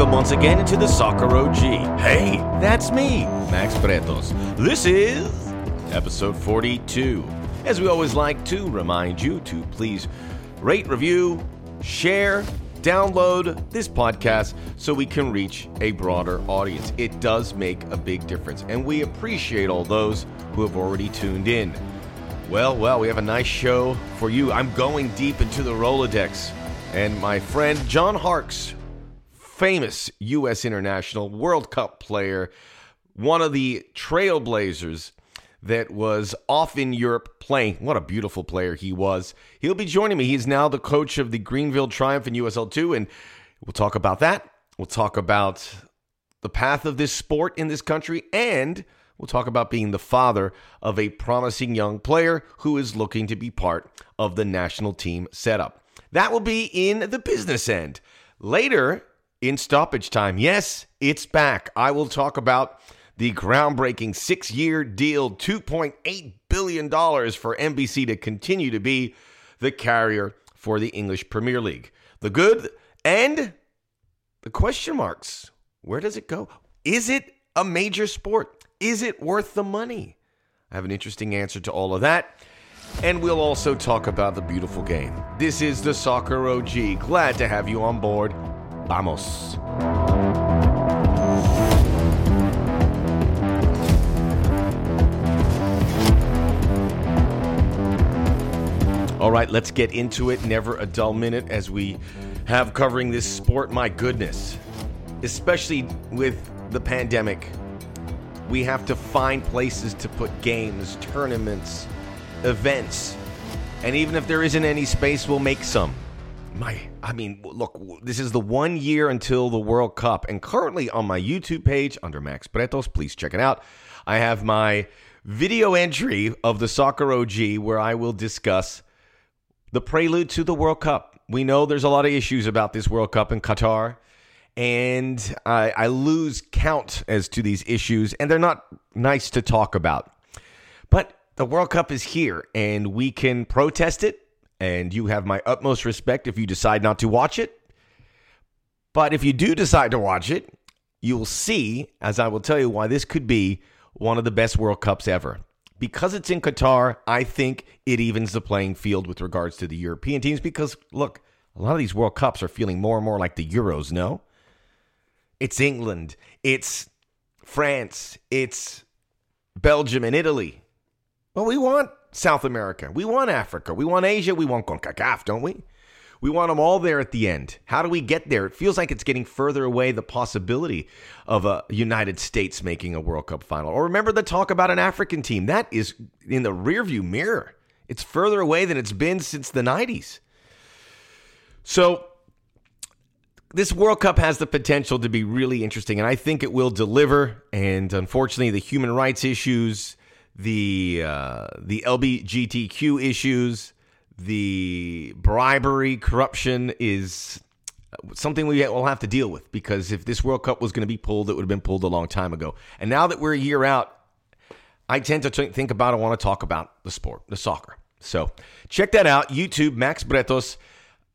Welcome once again into the Soccer OG. Hey, that's me, Max Bretos. This is episode 42. As we always like to remind you to please rate, review, share, download this podcast so we can reach a broader audience. It does make a big difference, and we appreciate all those who have already tuned in. Well, well, we have a nice show for you. I'm going deep into the Rolodex, and my friend John Harkes, famous U.S. international World Cup player, one of the trailblazers that was off in Europe playing. What a beautiful player he was. He'll be joining me. He's now the coach of the Greenville Triumph in USL2, and we'll talk about that. We'll talk about the path of this sport in this country, and we'll talk about being the father of a promising young player who is looking to be part of the national team setup. That will be in the business end. Later in stoppage time, yes, it's back. I will talk about the groundbreaking six year deal, $2.8 billion for NBC to continue to be the carrier for the English Premier League. The good and the question marks. Where does it go? Is it a major sport? Is it worth the money? I have an interesting answer to all of that. And we'll also talk about the beautiful game. This is the Soccer OG. Glad to have you on board. Vamos. All right, let's get into it. Never a dull minute as we have covering this sport. My goodness, especially with the pandemic, we have to find places to put games, tournaments, events. And even if there isn't any space, we'll make some. My, I mean, look, this is the one year until the World Cup. And currently on my YouTube page under Max Bretos, please check it out. I have my video entry of the Soccer OG where I will discuss the prelude to the World Cup. We know there's a lot of issues about this World Cup in Qatar, and I, I, lose count as to these issues, and they're not nice to talk about. But the World Cup is here, and we can protest it, and you have my utmost respect if you decide not to watch it. But if you do decide to watch it, you'll see, as I will tell you, why this could be one of the best World Cups ever because it's in Qatar, I think it evens the playing field with regards to the European teams. Because look, a lot of these World Cups are feeling more and more like the Euros, no? It's England, it's France, it's Belgium and Italy. Well, we want South America, we want Africa, we want Asia, we want CONCACAF, don't we? We want them all there at the end. How do we get there? It feels like it's getting further away the possibility of a United States making a World Cup final. Or remember the talk about an African team. That is in the rearview mirror. It's further away than it's been since the 90s. So this World Cup has the potential to be really interesting, and I think it will deliver. And unfortunately, the human rights issues, the uh, the LGBTQ issues, the bribery, corruption is something we will have to deal with because if this World Cup was going to be pulled, it would have been pulled a long time ago. And now that we're a year out, I tend to think about, I want to talk about the sport, the soccer. So check that out. YouTube, Max Bretos.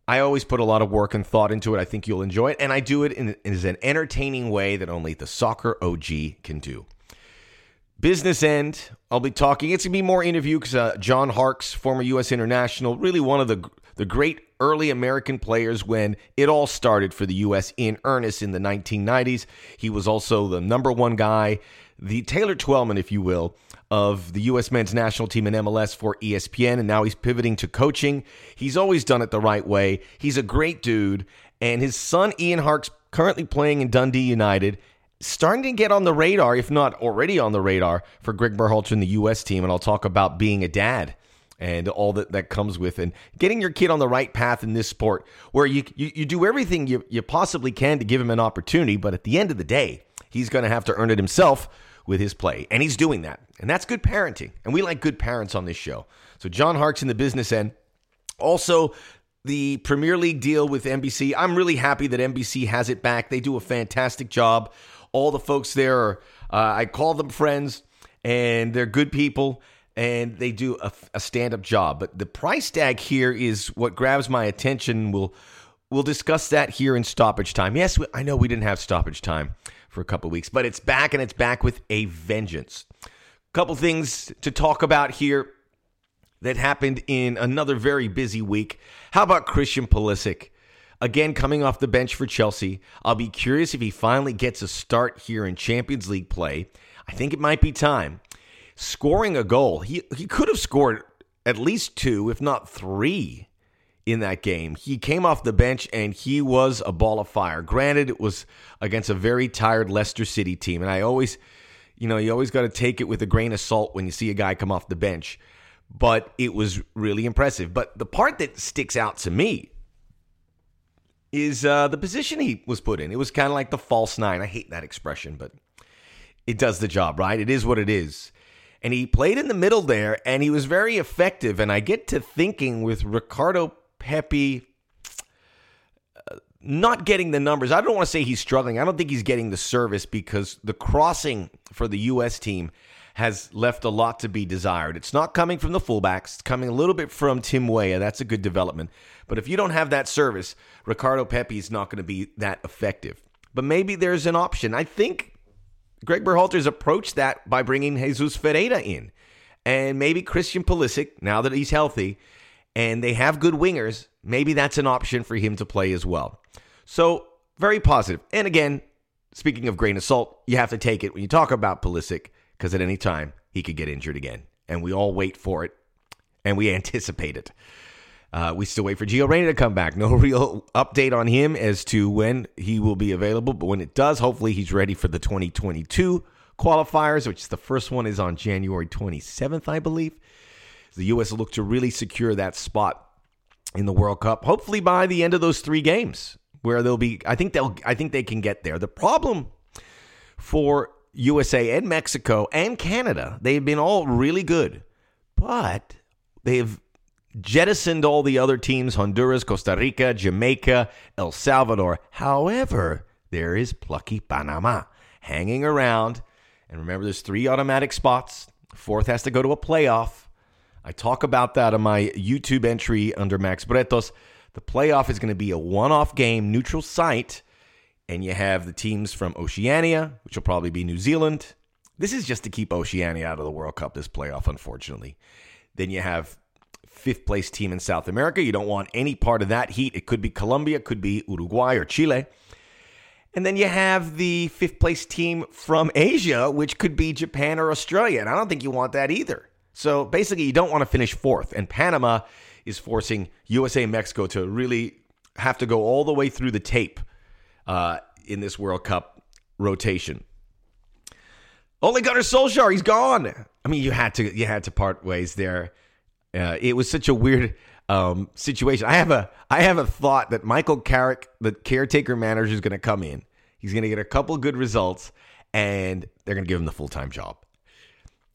I always put a lot of work and thought into it. I think you'll enjoy it. And I do it in, in an entertaining way that only the soccer OG can do. Business end, I'll be talking. It's to be more interview because uh, John Harkes, former U.S. international, really one of the, the great early American players when it all started for the U.S. in earnest in the 1990s. He was also the number one guy, the Taylor Twellman, if you will, of the U.S. men's national team in MLS for ESPN, and now he's pivoting to coaching. He's always done it the right way. He's a great dude, and his son Ian Harkes currently playing in Dundee United starting to get on the radar, if not already on the radar, for Greg Berhalter and the U.S. team. And I'll talk about being a dad and all that that comes with and getting your kid on the right path in this sport where you, you, you do everything you, you possibly can to give him an opportunity. But at the end of the day, he's going to have to earn it himself with his play. And he's doing that. And that's good parenting. And we like good parents on this show. So John Harkes in the business end. Also, the Premier League deal with NBC. I'm really happy that NBC has it back. They do a fantastic job all the folks there are, uh, I call them friends, and they're good people, and they do a, a stand up job. But the price tag here is what grabs my attention. We'll we'll discuss that here in stoppage time. Yes, I know we didn't have stoppage time for a couple weeks, but it's back and it's back with a vengeance. Couple things to talk about here that happened in another very busy week. How about Christian Pulisic? Again, coming off the bench for Chelsea. I'll be curious if he finally gets a start here in Champions League play. I think it might be time. Scoring a goal, he, he could have scored at least two, if not three, in that game. He came off the bench and he was a ball of fire. Granted, it was against a very tired Leicester City team. And I always, you know, you always got to take it with a grain of salt when you see a guy come off the bench. But it was really impressive. But the part that sticks out to me is uh, the position he was put in. It was kind of like the false nine. I hate that expression, but it does the job, right? It is what it is. And he played in the middle there, and he was very effective. And I get to thinking with Ricardo Pepi uh, not getting the numbers. I don't want to say he's struggling. I don't think he's getting the service because the crossing for the U.S. team has left a lot to be desired. It's not coming from the fullbacks, it's coming a little bit from Tim Weah. That's a good development. But if you don't have that service, Ricardo Pepi is not going to be that effective. But maybe there's an option. I think Greg Berhalter's approached that by bringing Jesus Ferreira in. And maybe Christian Pulisic, now that he's healthy, and they have good wingers, maybe that's an option for him to play as well. So, very positive. And again, speaking of grain of salt, you have to take it when you talk about Pulisic, because at any time he could get injured again. And we all wait for it, and we anticipate it. Uh, we still wait for Gio Reyna to come back. No real update on him as to when he will be available, but when it does, hopefully he's ready for the 2022 qualifiers, which the first one is on January 27th, I believe. The U.S. will look to really secure that spot in the World Cup, hopefully by the end of those three games, where they'll be. I think they'll. I think they can get there. The problem for USA and Mexico and Canada, they've been all really good, but they've jettisoned all the other teams Honduras, Costa Rica, Jamaica, El Salvador. However, there is plucky Panama hanging around. And remember, there's three automatic spots. Fourth has to go to a playoff. I talk about that on my YouTube entry under Max Bretos. The playoff is going to be a one off game, neutral site. And you have the teams from Oceania, which will probably be New Zealand. This is just to keep Oceania out of the World Cup, this playoff, unfortunately. Then you have fifth place team in South America. You don't want any part of that heat. It could be Colombia, could be Uruguay or Chile. And then you have the fifth place team from Asia, which could be Japan or Australia. And I don't think you want that either. So basically, you don't want to finish fourth. And Panama is forcing USA and Mexico to really have to go all the way through the tape uh, in this World Cup rotation. Ole Gunnar Solskjaer, he's gone. I mean, you had to you had to part ways there. Uh, it was such a weird um, situation. I have a I have a thought that Michael Carrick, the caretaker manager, is going to come in. He's going to get a couple good results, and they're going to give him the full time job.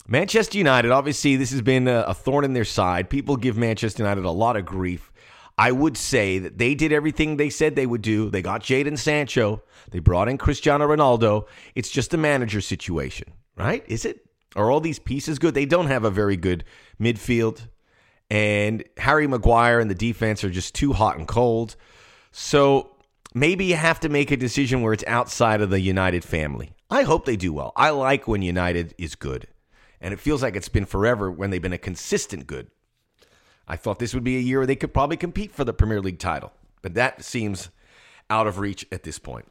Manchester United, obviously, this has been a, a thorn in their side. People give Manchester United a lot of grief. I would say that they did everything they said they would do. They got Jadon Sancho. They brought in Cristiano Ronaldo. It's just a manager situation, right? Is it? Are all these pieces good? They don't have a very good midfield and Harry Maguire and the defense are just too hot and cold. So maybe you have to make a decision where it's outside of the United family. I hope they do well. I like when United is good. And it feels like it's been forever when they've been a consistent good. I thought this would be a year where they could probably compete for the Premier League title, but that seems out of reach at this point.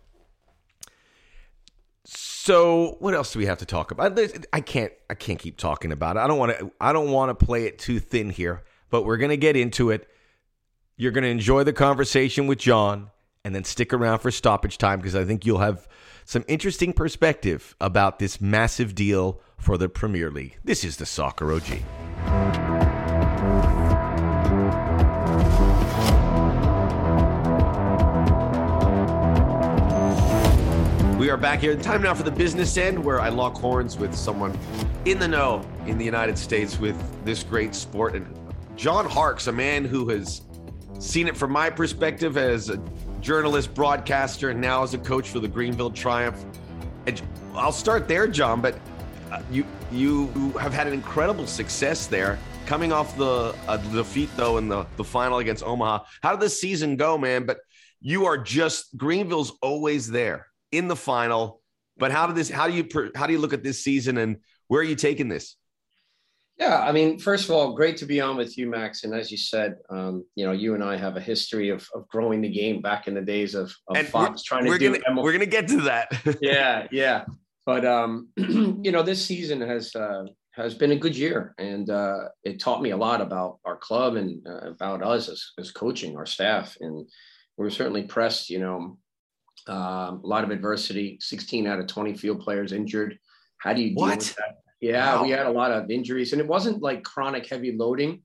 So, what else do we have to talk about? I can't I can't keep talking about it. I don't want to I don't want to play it too thin here but we're going to get into it. You're going to enjoy the conversation with John and then stick around for stoppage time because I think you'll have some interesting perspective about this massive deal for the Premier League. This is the Soccer OG. We are back here. Time now for the business end, where I lock horns with someone in the know in the United States with this great sport and John Harkes, a man who has seen it from my perspective as a journalist, broadcaster, and now as a coach for the Greenville Triumph. And I'll start there, John. But uh, you you have had an incredible success there, coming off the uh, defeat though in the the final against Omaha. How did the season go, man? But you are just Greenville's always there in the final. But how did this? How do you how do you look at this season, and where are you taking this? Yeah, I mean, first of all, great to be on with you, Max. And as you said, um, you know, you and I have a history of, of growing the game back in the days of, of Fox trying to do. Gonna, we're gonna get to that. yeah, yeah. But um, you know, this season has uh, has been a good year, and uh, it taught me a lot about our club and uh, about us as, as coaching our staff. And we are certainly pressed. You know, um, a lot of adversity. Sixteen out of twenty field players injured. How do you deal what? with that? Yeah, wow. we had a lot of injuries, and it wasn't like chronic heavy loading.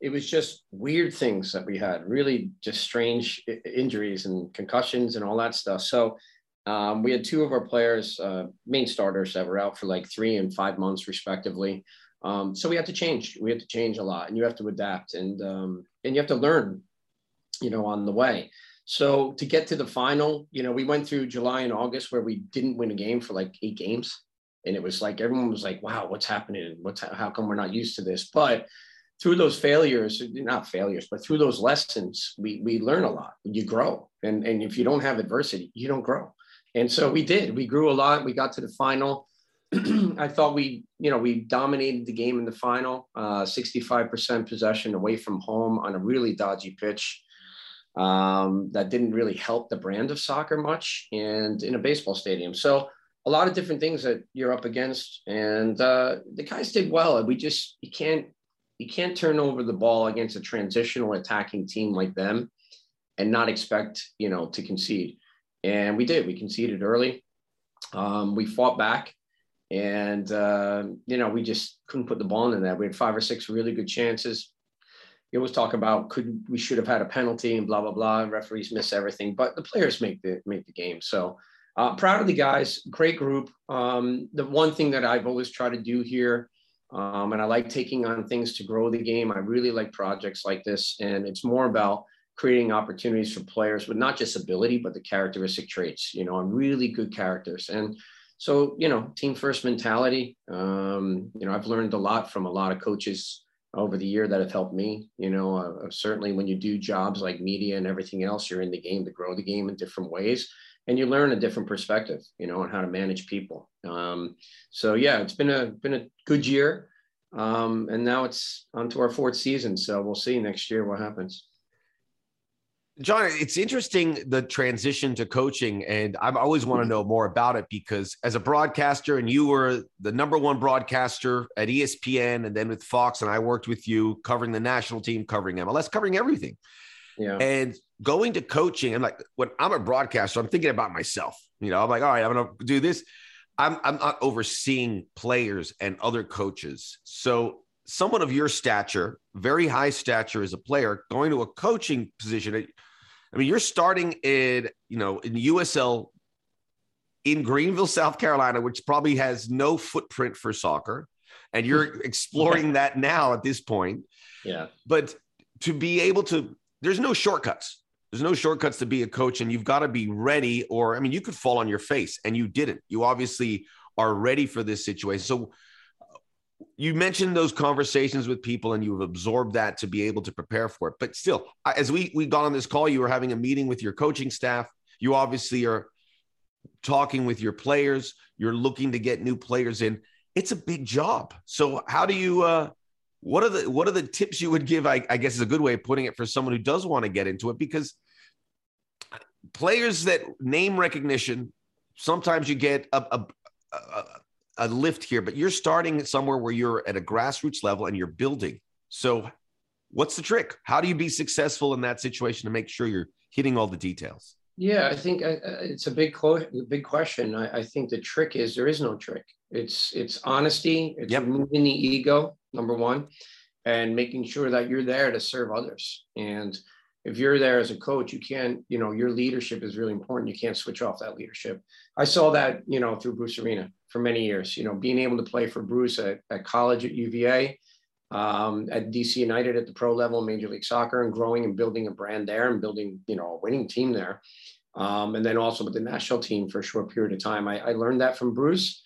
It was just weird things that we had, really just strange injuries and concussions and all that stuff. So um, we had two of our players, uh, main starters, that were out for like three and five months, respectively. Um, so we had to change. We had to change a lot, and you have to adapt, and um, and you have to learn, you know, on the way. So to get to the final, you know, we went through July and August where we didn't win a game for like eight games. And it was like everyone was like wow what's happening? What's how come we're not used to this? But through those failures not failures but through those lessons we we learn a lot. You grow. And and if you don't have adversity you don't grow. And so we did. We grew a lot. We got to the final. I thought we you know we dominated the game in the final uh, 65% possession away from home on a really dodgy pitch um, that didn't really help the brand of soccer much and in a baseball stadium so a lot of different things that you're up against, and uh, the guys did well. We just you can't you can't turn over the ball against a transitional attacking team like them and not expect you know to concede. And we did. We conceded early. Um, we fought back, and uh, you know we just couldn't put the ball in that. We had five or six really good chances. You always talk about could we should have had a penalty and blah blah blah. Referees miss everything, but the players make the make the game. So uh, proud of the guys, great group. Um, the one thing that I've always tried to do here, um, and I like taking on things to grow the game. I really like projects like this, and it's more about creating opportunities for players with not just ability, but the characteristic traits, you know, and really good characters. And so, you know, team first mentality. Um, you know, I've learned a lot from a lot of coaches over the year that have helped me. You know, uh, certainly when you do jobs like media and everything else, you're in the game to grow the game in different ways and you learn a different perspective, you know, on how to manage people. Um, so yeah, it's been a been a good year, um, and now it's on to our fourth season. So we'll see next year what happens. John, it's interesting the transition to coaching, and I always want to mm-hmm. know more about it because as a broadcaster, and you were the number one broadcaster at ESPN, and then with Fox, and I worked with you covering the national team, covering MLS, covering everything. Yeah. And going to coaching, I'm like, when I'm a broadcaster, I'm thinking about myself. You know, I'm like, all right, I'm going to do this. I'm, I'm not overseeing players and other coaches. So, someone of your stature, very high stature as a player, going to a coaching position, I mean, you're starting in, you know, in USL in Greenville, South Carolina, which probably has no footprint for soccer. And you're exploring that now at this point. Yeah. But to be able to, there's no shortcuts. There's no shortcuts to be a coach, and you've got to be ready. Or, I mean, you could fall on your face, and you didn't. You obviously are ready for this situation. So, you mentioned those conversations with people, and you've absorbed that to be able to prepare for it. But still, as we we got on this call, you were having a meeting with your coaching staff. You obviously are talking with your players. You're looking to get new players in. It's a big job. So, how do you? Uh, what are the what are the tips you would give? I, I guess is a good way of putting it for someone who does want to get into it because players that name recognition, sometimes you get a, a, a, a lift here, but you're starting somewhere where you're at a grassroots level and you're building. So, what's the trick? How do you be successful in that situation to make sure you're hitting all the details? Yeah, I think uh, uh, it's a big, big question. I, I, think the trick is there is no trick. It's it's honesty. It's yep. removing the ego, number one, and making sure that you're there to serve others. And if you're there as a coach, you can't, you know, your leadership is really important. You can't switch off that leadership. I saw that, you know, through Bruce Arena for many years, you know, being able to play for Bruce at, at college at UVA, um, at DC United at the pro level, Major League Soccer, and growing and building a brand there and building, you know, a winning team there. Um, and then also with the national team for a short period of time. I, I learned that from Bruce.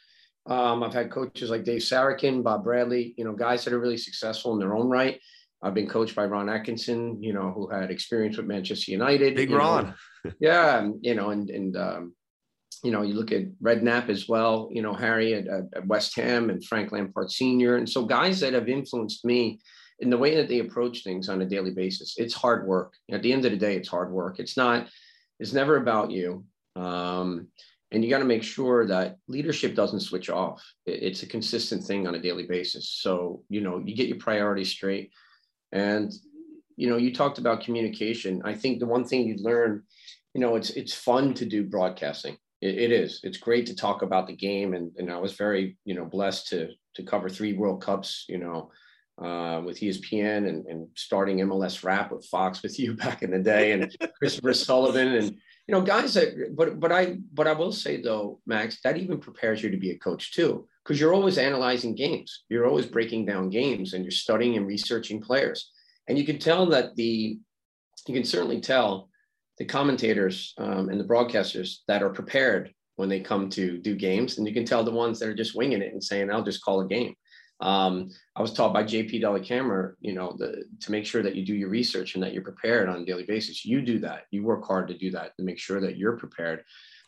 Um, I've had coaches like Dave Sarachan, Bob Bradley, you know, guys that are really successful in their own right I've been coached by Ron Atkinson, you know, who had experience with Manchester United. Big Ron. yeah, you know, and and um, you know, you look at Redknapp as well, you know, Harry at, at, West Ham and Frank Lampard Sr. And so guys that have influenced me in the way that they approach things on a daily basis. It's hard work. At the end of the day, it's hard work. It's not, it's never about you. Um, and you got to make sure that leadership doesn't switch off. It's a consistent thing on a daily basis. So, you know, you get your priorities straight. And, you know, you talked about communication. I think the one thing you learn, you know, it's it's fun to do broadcasting. It, it is. It's great to talk about the game. And, and I was very, you know, blessed to to cover three World Cups, you know, uh, with ESPN and, and starting MLS Wrap with Fox with you back in the day, and Christopher Sullivan, and you know guys that. But but I but I will say though, Max, that even prepares you to be a coach too, because you're always analyzing games, you're always breaking down games, and you're studying and researching players, and you can tell that the you can certainly tell the commentators um, and the broadcasters that are prepared when they come to do games, and you can tell the ones that are just winging it and saying, "I'll just call a game." Um, I was taught by JP Dellacamera, you know, the, to make sure that you do your research and that you're prepared on a daily basis. You do that. You work hard to do that to make sure that you're prepared.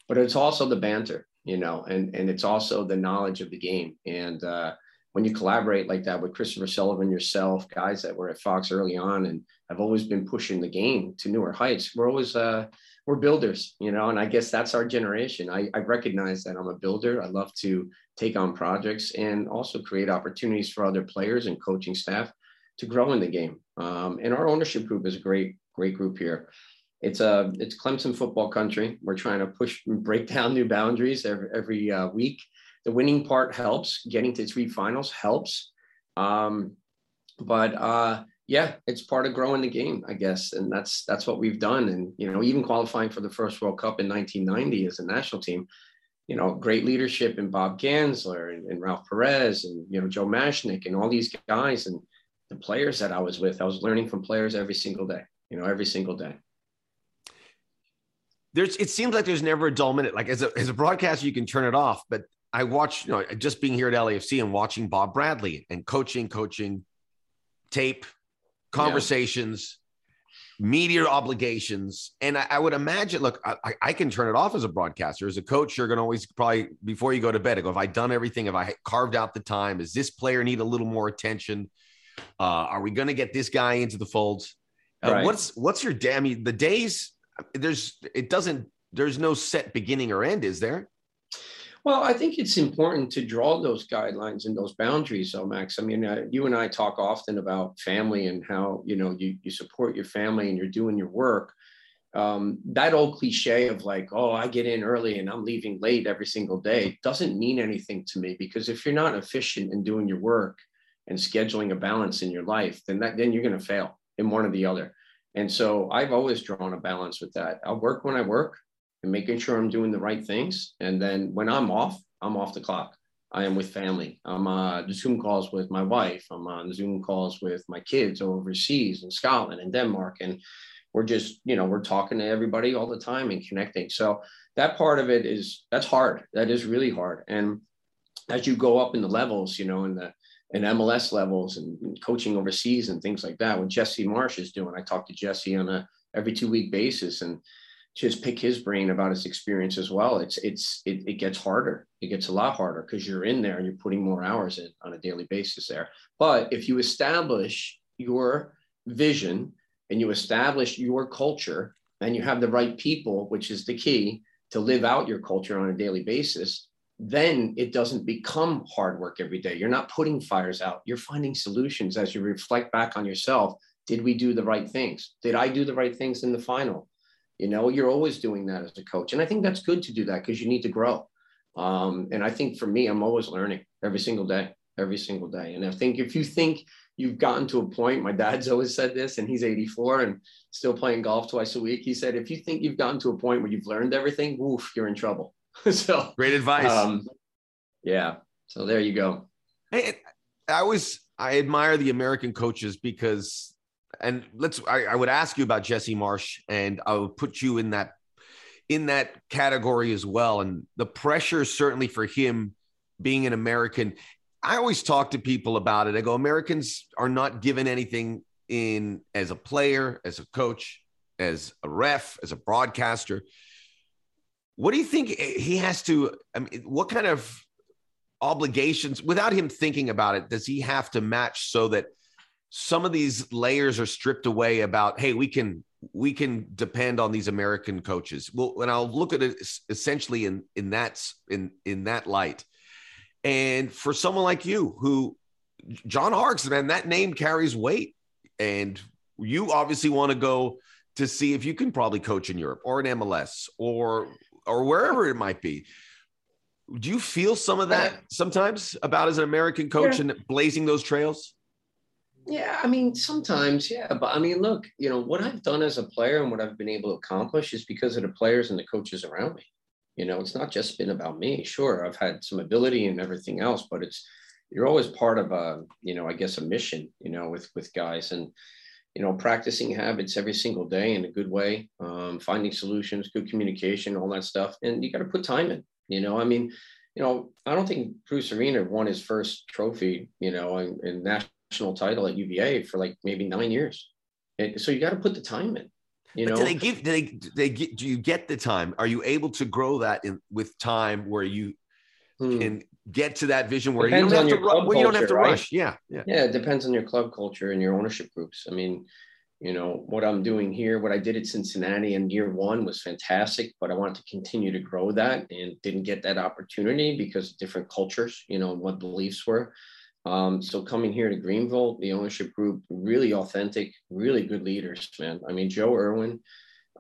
But it's also the banter, you know, and and it's also the knowledge of the game. And uh, when you collaborate like that with Christopher Sullivan, yourself, guys that were at Fox early on and have always been pushing the game to newer heights, we're always uh, we're builders, you know, and I guess that's our generation. I, I recognize that I'm a builder. I love to take on projects and also create opportunities for other players and coaching staff to grow in the game. Um, and our ownership group is a great, great group here. It's a it's Clemson football country. We're trying to push break down new boundaries every every uh, week. The winning part helps. Getting to three finals helps. Um, but uh, yeah, it's part of growing the game, I guess, and that's that's what we've done. And you know, even qualifying for the first World Cup in 1990 as a national team, you know, great leadership in Bob Gansler and, and Ralph Perez and you know Joe Machnik and all these guys and the players that I was with. I was learning from players every single day. You know, every single day. There's. It seems like there's never a dull minute. Like as a as a broadcaster, you can turn it off, but I watch, you know, just being here at LAFC and watching Bob Bradley and coaching, coaching, tape, conversations, yeah. media obligations. And I, I, would imagine, look, I, I, can turn it off as a broadcaster. As a coach, you're going to always probably, before you go to bed, I go, have I done everything? Have I carved out the time? Does this player need a little more attention? Uh, are we going to get this guy into the folds? Uh, right. What's what's your day? I mean, the days there's it doesn't there's no set beginning or end, is there? Well, I think it's important to draw those guidelines and those boundaries, though, Max. I mean, uh, you and I talk often about family and how you know you you support your family and you're doing your work. Um, that old cliche of like, oh, I get in early and I'm leaving late every single day doesn't mean anything to me because if you're not efficient in doing your work and scheduling a balance in your life, then that then you're going to fail in one or the other. And so I've always drawn a balance with that. I'll work when I work and making sure I'm doing the right things. And then when I'm off, I'm off the clock. I am with family. I'm uh, on Zoom calls with my wife. I'm on Zoom calls with my kids overseas in Scotland and Denmark. And we're just, you know, we're talking to everybody all the time and connecting. So that part of it is that's hard. That is really hard. And as you go up in the levels, you know, in the in MLS levels and coaching overseas and things like that, what Jesse Marsch is doing. I talk to Jesse on a every two week basis and just pick his brain about his experience as well. It's it's it, it gets harder. It gets a lot harder because you're in there and you're putting more hours in on a daily basis there. But if you establish your vision and you establish your culture and you have the right people, which is the key to live out your culture on a daily basis, then it doesn't become hard work every day. You're not putting fires out. You're finding solutions as you reflect back on yourself. Did we do the right things? Did I do the right things in the final? You know, you're always doing that as a coach. And I think that's good to do that because you need to grow. Um, and I think for me, I'm always learning every single day, every single day. And I think if you think you've gotten to a point, my dad's always said this, and he's 84 and still playing golf twice a week. He said, if you think you've gotten to a point where you've learned everything, woof, you're in trouble. so great advice. Um, yeah. So there you go. Hey, I always I admire the American coaches because and let's I, I, would ask you about Jesse Marsch, and I would put you in that in that category as well. And the pressure certainly for him being an American. I always talk to people about it. I go, Americans are not given anything in as a player, as a coach, as a ref, as a broadcaster. What do you think he has to? I mean, what kind of obligations, without him thinking about it, does he have to match so that some of these layers are stripped away? About hey, we can we can depend on these American coaches. Well, and I'll look at it essentially in in that in in that light. And for someone like you, who John Harkes, man, that name carries weight, and you obviously want to go to see if you can probably coach in Europe or in MLS or or wherever it might be. Do you feel some of that sometimes about as an American coach yeah. and blazing those trails? Yeah, I mean, sometimes, yeah. But I mean, look, you know, what I've done as a player and what I've been able to accomplish is because of the players and the coaches around me. You know, it's not just been about me. Sure, I've had some ability and everything else, but it's you're always part of a, you know, I guess a mission, you know, with with guys and you know, practicing habits every single day in a good way, um, finding solutions, good communication, all that stuff. And you got to put time in, you know, I mean, you know, I don't think Bruce Arena won his first trophy, you know, in, in national title at UVA for like maybe nine years. And so you got to put the time in. You know, do they give? Do they? Do they get? Do you get the time? Are you able to grow that in with time where you hmm. can get to that vision where depends you don't have to, ru- where you don't have to right? rush? Yeah, yeah, yeah. It depends on your club culture and your ownership groups. I mean, you know what I'm doing here, what I did at Cincinnati in year one was fantastic, but I wanted to continue to grow that and didn't get that opportunity because of different cultures, you know, what beliefs were. Um, so coming here to Greenville, the ownership group, really authentic, really good leaders, man. I mean, Joe Erwin,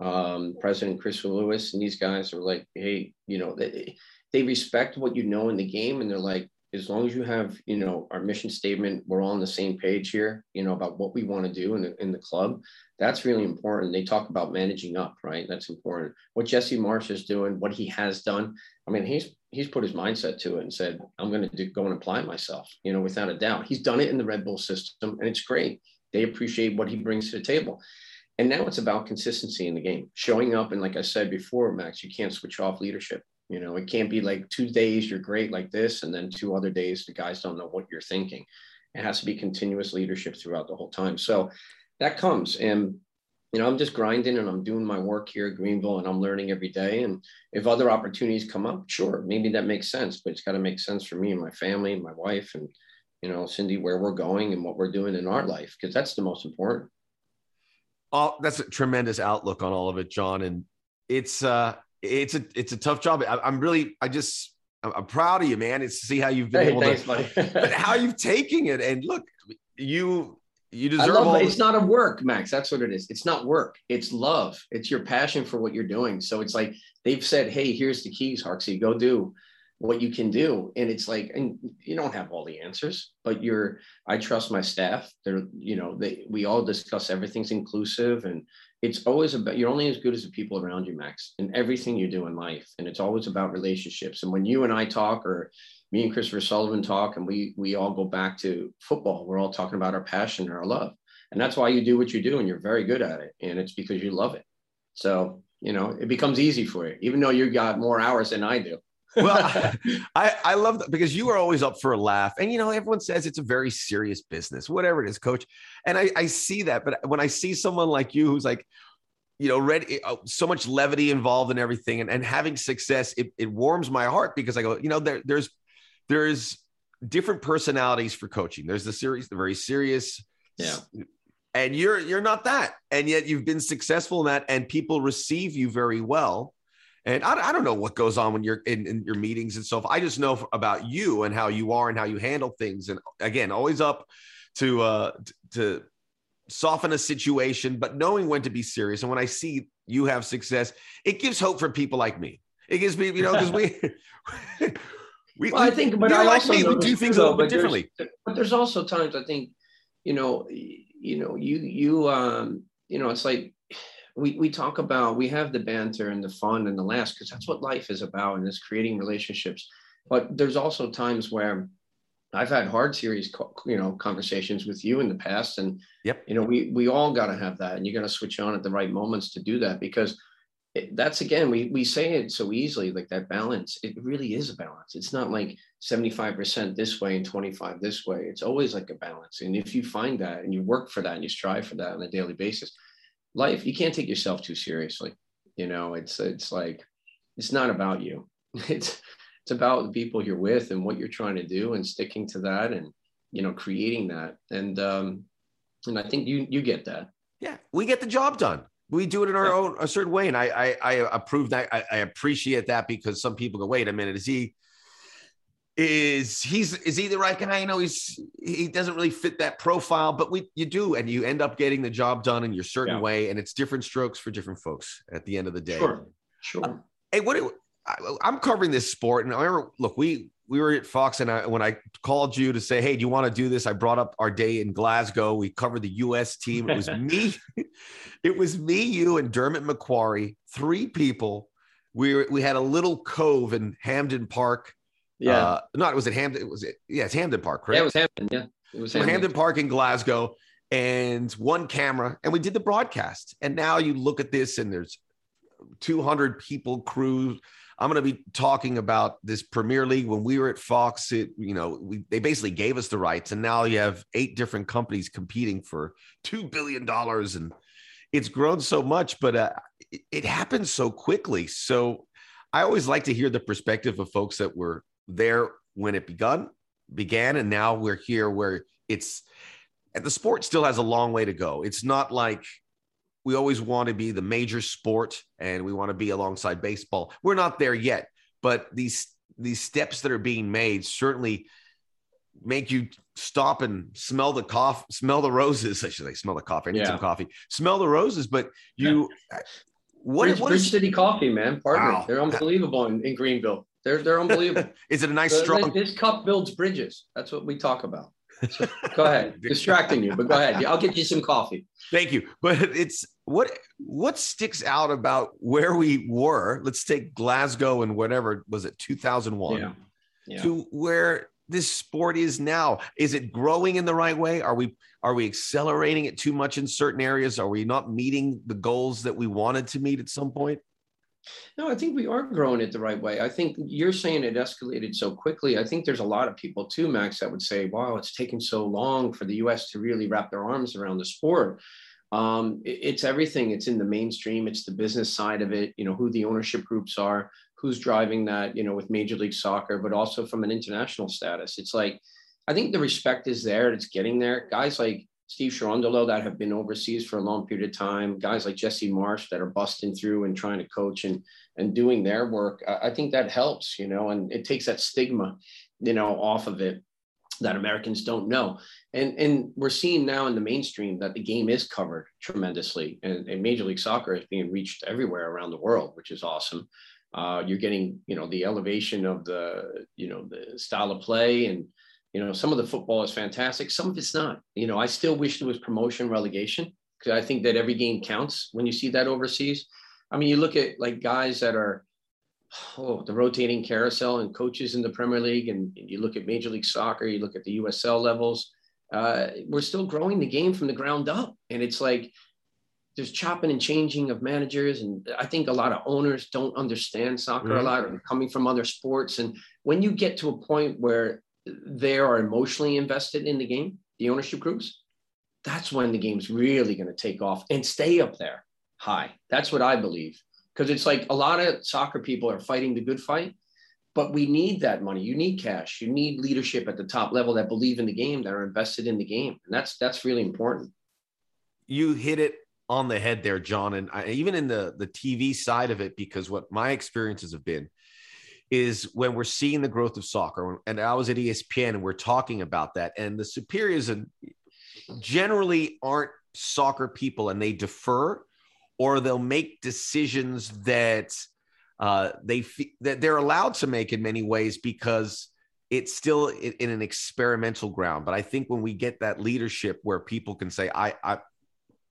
um, President Chris Lewis, and these guys are like, hey, you know, they, they respect what you know in the game, and they're like, as long as you have, you know, our mission statement, we're all on the same page here, you know, about what we want to do in the, in the club. That's really important. They talk about managing up, right? That's important. What Jesse Marsch is doing, what he has done. I mean, he's he's put his mindset to it and said, I'm going to do, go and apply myself, you know, without a doubt. He's done it in the Red Bull system, and it's great. They appreciate what he brings to the table. And now it's about consistency in the game, showing up. And like I said before, Max, you can't switch off leadership. You know, it can't be like two days you're great like this, and then two other days the guys don't know what you're thinking. It has to be continuous leadership throughout the whole time. So that comes. And, you know, I'm just grinding and I'm doing my work here at Greenville and I'm learning every day. And if other opportunities come up, sure, maybe that makes sense, but it's got to make sense for me and my family and my wife and, you know, Cindy, where we're going and what we're doing in our life, because that's the most important. Oh, that's a tremendous outlook on all of it, John. And it's uh it's a it's a tough job. I, am really I just I'm proud of you, man. It's to see how you've been hey, able thanks, to, but how you've taken it. And look, you you deserve. all it. It's not a work, Max. That's what it is. It's not work. It's love. It's your passion for what you're doing. So it's like they've said, "Hey, here's the keys, Harksey. Go do what you can do." And it's like, and you don't have all the answers, but you're. I trust my staff. They're, you know, they we all discuss everything's inclusive and it's always about you're only as good as the people around you max in everything you do in life. And it's always about relationships. And when you and i talk or me and christopher sullivan talk and we we all go back to football we're all talking about our passion and our love. And that's why you do what you do and you're very good at it. And it's because you love it. So you know it becomes easy for you even though you got more hours than i do well, I, I love that because you are always up for a laugh. And, you know, everyone says it's a very serious business, whatever it is, coach. And I, I see that. But when I see someone like you who's like, you know, ready, uh, so much levity involved in everything and, and having success, it, it warms my heart because I go, you know, there, there's, there's different personalities for coaching. There's the serious, the very serious. Yeah. And you're, you're not that. And yet you've been successful in that and people receive you very well and I, I don't know what goes on when you're in, in your meetings and stuff. I just know about you and how you are and how you handle things. And again, always up to uh, to soften a situation, but knowing when to be serious. And when I see you have success, it gives hope for people like me. It gives me, you know, because we. we, well, I think, but I like also me, we do things a little bit differently. But there's also times I think, you know, you know, you you um, you know, it's like we, we talk about we have the banter and the fun and the laughs because that's what life is about and it's creating relationships but there's also times where i've had hard series you know conversations with you in the past and yep you know we we all got to have that and you got to switch on at the right moments to do that because it, that's again, we we say it so easily, like that balance. It really is a balance. It's not like 75% this way and 25 this way. It's always like a balance. And if you find that and you work for that and you strive for that on a daily basis, life, you can't take yourself too seriously. You know, it's it's like it's not about you. It's it's about the people you're with and what you're trying to do and sticking to that and you know creating that. And um and I think you you get that. Yeah, we get the job done we do it in our yeah. own a certain way and i i, I approve that I, I, appreciate that because some people go wait a minute is he is he's is he the right guy you know he's he doesn't really fit that profile but we you do and you end up getting the job done in your certain yeah. way and it's different strokes for different folks at the end of the day sure sure uh, hey what I, i'm covering this sport and i remember look we we were at Fox, and I, when I called you to say, "Hey, do you want to do this?" I brought up our day in Glasgow. We covered the U.S. team. It was me, it was me, you, and Dermot McQuarrie, three people. We were, we had a little cove in Hampden Park. Yeah, uh, no, it was at Hampden. It was it? Yeah, it's Hampden Park, correct? Yeah, it was Hampden. Yeah, it was Hampden. Hampden Park in Glasgow, and one camera, and we did the broadcast. And now you look at this, and there's 200 people crew I'm going to be talking about this Premier League. When we were at Fox, it you know we, they basically gave us the rights, and now you have eight different companies competing for two billion dollars, and it's grown so much, but uh, it, it happens so quickly. So I always like to hear the perspective of folks that were there when it begun began, and now we're here where it's. And the sport still has a long way to go. It's not like we always want to be the major sport and we want to be alongside baseball. We're not there yet, but these these steps that are being made certainly make you stop and smell the coffee, smell the roses. I should say, smell the coffee. I need yeah. some coffee. Smell the roses, but you. Yeah. What, Bridge, what is, Bridge City Coffee, man, partner? Wow. They're unbelievable in, in Greenville. They're they're unbelievable. is it a nice strong? This cup builds bridges. That's what we talk about. So, go ahead, distracting you, but go ahead. I'll get you some coffee. Thank you. But it's what what sticks out about where we were. Let's take Glasgow and whatever was it 2001 yeah. Yeah. to where this sport is now. Is it growing in the right way? Are we are we accelerating it too much in certain areas? Are we not meeting the goals that we wanted to meet at some point? No, I think we are growing it the right way. I think you're saying it escalated so quickly. I think there's a lot of people too, Max, that would say, wow, it's taken so long for the US to really wrap their arms around the sport. Um, it, it's everything. It's in the mainstream. It's the business side of it, you know, who the ownership groups are, who's driving that, you know, with Major League Soccer, but also from an international status. It's like, I think the respect is there. It's getting there. Guys like Steve Cherundolo that have been overseas for a long period of time, guys like Jesse Marsch that are busting through and trying to coach and and doing their work. I, I think that helps, you know, and it takes that stigma, you know, off of it that Americans don't know. And and we're seeing now in the mainstream that the game is covered tremendously, and, and Major League Soccer is being reached everywhere around the world, which is awesome. Uh, you're getting, you know, the elevation of the, you know, the style of play and you know, some of the football is fantastic, some of it's not. You know, I still wish there was promotion relegation because I think that every game counts when you see that overseas. I mean, you look at like guys that are oh the rotating carousel and coaches in the Premier League, and you look at Major League Soccer, you look at the USL levels. Uh, we're still growing the game from the ground up, and it's like there's chopping and changing of managers, and I think a lot of owners don't understand soccer mm-hmm. a lot, or coming from other sports. And when you get to a point where they are emotionally invested in the game, the ownership groups, that's when the game's really going to take off and stay up there high. That's what I believe. Because it's like a lot of soccer people are fighting the good fight, but we need that money. You need cash. You need leadership at the top level that believe in the game, that are invested in the game. And that's that's really important. You hit it on the head there, John. And I, even in the the TV side of it, because what my experiences have been is when we're seeing the growth of soccer. And I was at ESPN and we're talking about that. And the superiors generally aren't soccer people and they defer or they'll make decisions that uh, they that they're allowed to make in many ways because it's still in, in, an experimental ground. But I think when we get that leadership where people can say, I, I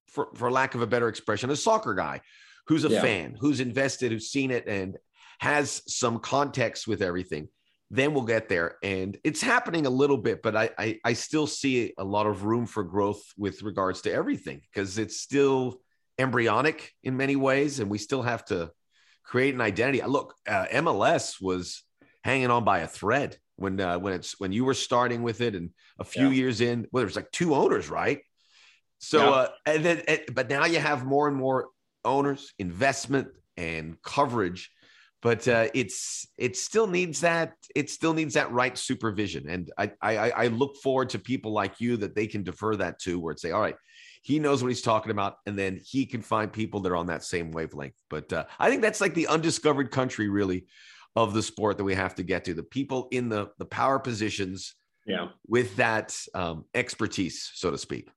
for, for lack of a better expression, a soccer guy who's a yeah. fan, who's invested, who's seen it and has some context with everything, then we'll get there. And it's happening a little bit, but I, I, I still see a lot of room for growth with regards to everything because it's still embryonic in many ways, and we still have to create an identity. Look, uh, MLS was hanging on by a thread when uh, when it's when you were starting with it, and a few yeah. years in, well, there's like two owners, right? So, yeah. uh, and then, but now you have more and more owners, investment, and coverage. But uh, it's it still needs that it still needs that right supervision, and I, I I look forward to people like you that they can defer that to, where it's say, all right, he knows what he's talking about, and then he can find people that are on that same wavelength. But uh, I think that's like the undiscovered country, really, of the sport that we have to get to. The people in the the power positions, yeah, with that um, expertise, so to speak.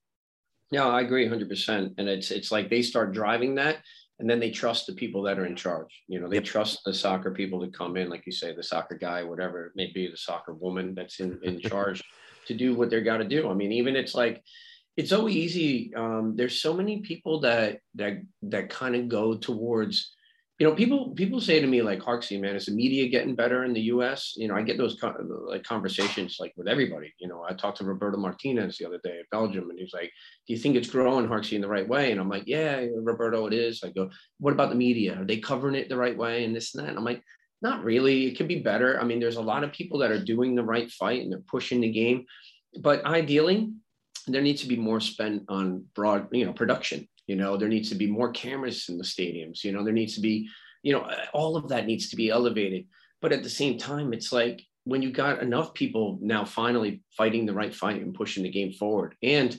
Yeah, I agree 100%. And it's it's like they start driving that and then they trust the people that are in charge. You know, they yep. trust the soccer people to come in, like you say, the soccer guy, whatever it may be, the soccer woman that's in, in charge to do what they're got to do. I mean, even it's like, it's so easy. Um, there's so many people that that that kind of go towards you know, people people say to me like, Harksey, man, is the media getting better in the U.S.? You know, I get those like conversations like with everybody. You know, I talked to Roberto Martinez the other day at Belgium, and he's like, "Do you think it's growing, Harksey, in the right way?" And I'm like, "Yeah, Roberto, it is." I go, "What about the media? Are they covering it the right way?" And this and that. And I'm like, "Not really. It could be better. I mean, there's a lot of people that are doing the right fight and they're pushing the game, but ideally, there needs to be more spent on broad, you know, production you know, there needs to be more cameras in the stadiums. You know, there needs to be, you know, all of that needs to be elevated. But at the same time, it's like when you got enough people now finally fighting the right fight and pushing the game forward. And,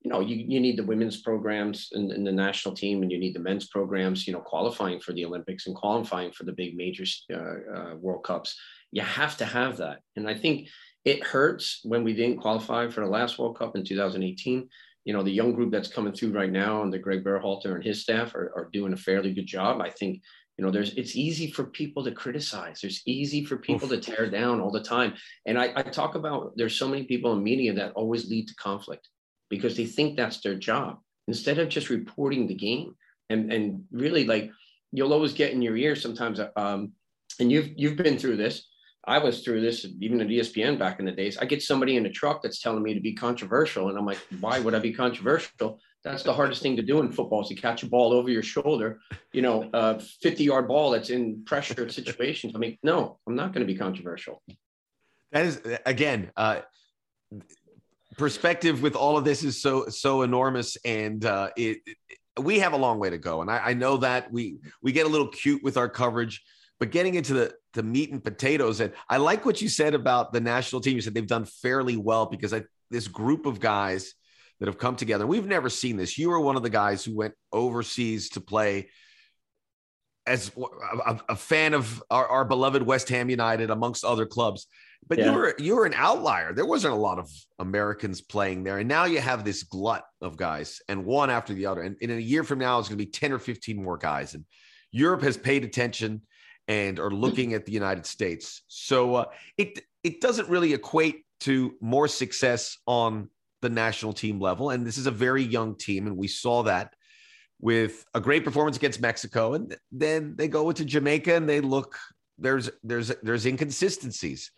you know, you, you need the women's programs and, in the national team and you need the men's programs, you know, qualifying for the Olympics and qualifying for the big major uh, uh, World Cups. You have to have that. And I think it hurts when we didn't qualify for the last World Cup in 2018 you know, the young group that's coming through right now and the Greg Berhalter and his staff are, are doing a fairly good job. I think, you know, there's it's easy for people to criticize. There's easy for people Oof. to tear down all the time. And I, I talk about there's so many people in media that always lead to conflict because they think that's their job instead of just reporting the game and and really like you'll always get in your ear sometimes um and you've you've been through this I was through this even at ESPN back in the days. I get somebody in a truck that's telling me to be controversial, and I'm like, why would I be controversial? That's the hardest thing to do in football is to catch a ball over your shoulder, you know, a 50 yard ball that's in pressure situations. I mean, no, I'm not going to be controversial. That is again, uh, perspective with all of this is so so enormous, and uh, it, it we have a long way to go. And I, I know that we we get a little cute with our coverage but getting into the the meat and potatoes, and I like what you said about the national team. You said they've done fairly well because I, this group of guys that have come together. We've never seen this. You were one of the guys who went overseas to play as a, a fan of our, our, beloved West Ham United, amongst other clubs. But yeah. you were you were an outlier. There wasn't a lot of Americans playing there, and now you have this glut of guys, and one after the other. And, in a year from now, it's going to be ten or fifteen more guys. And Europe has paid attention and are looking at the United States. So uh, it it doesn't really equate to more success on the national team level. And this is a very young team, and we saw that with a great performance against Mexico, and then they go into Jamaica and they look there's there's there's inconsistencies.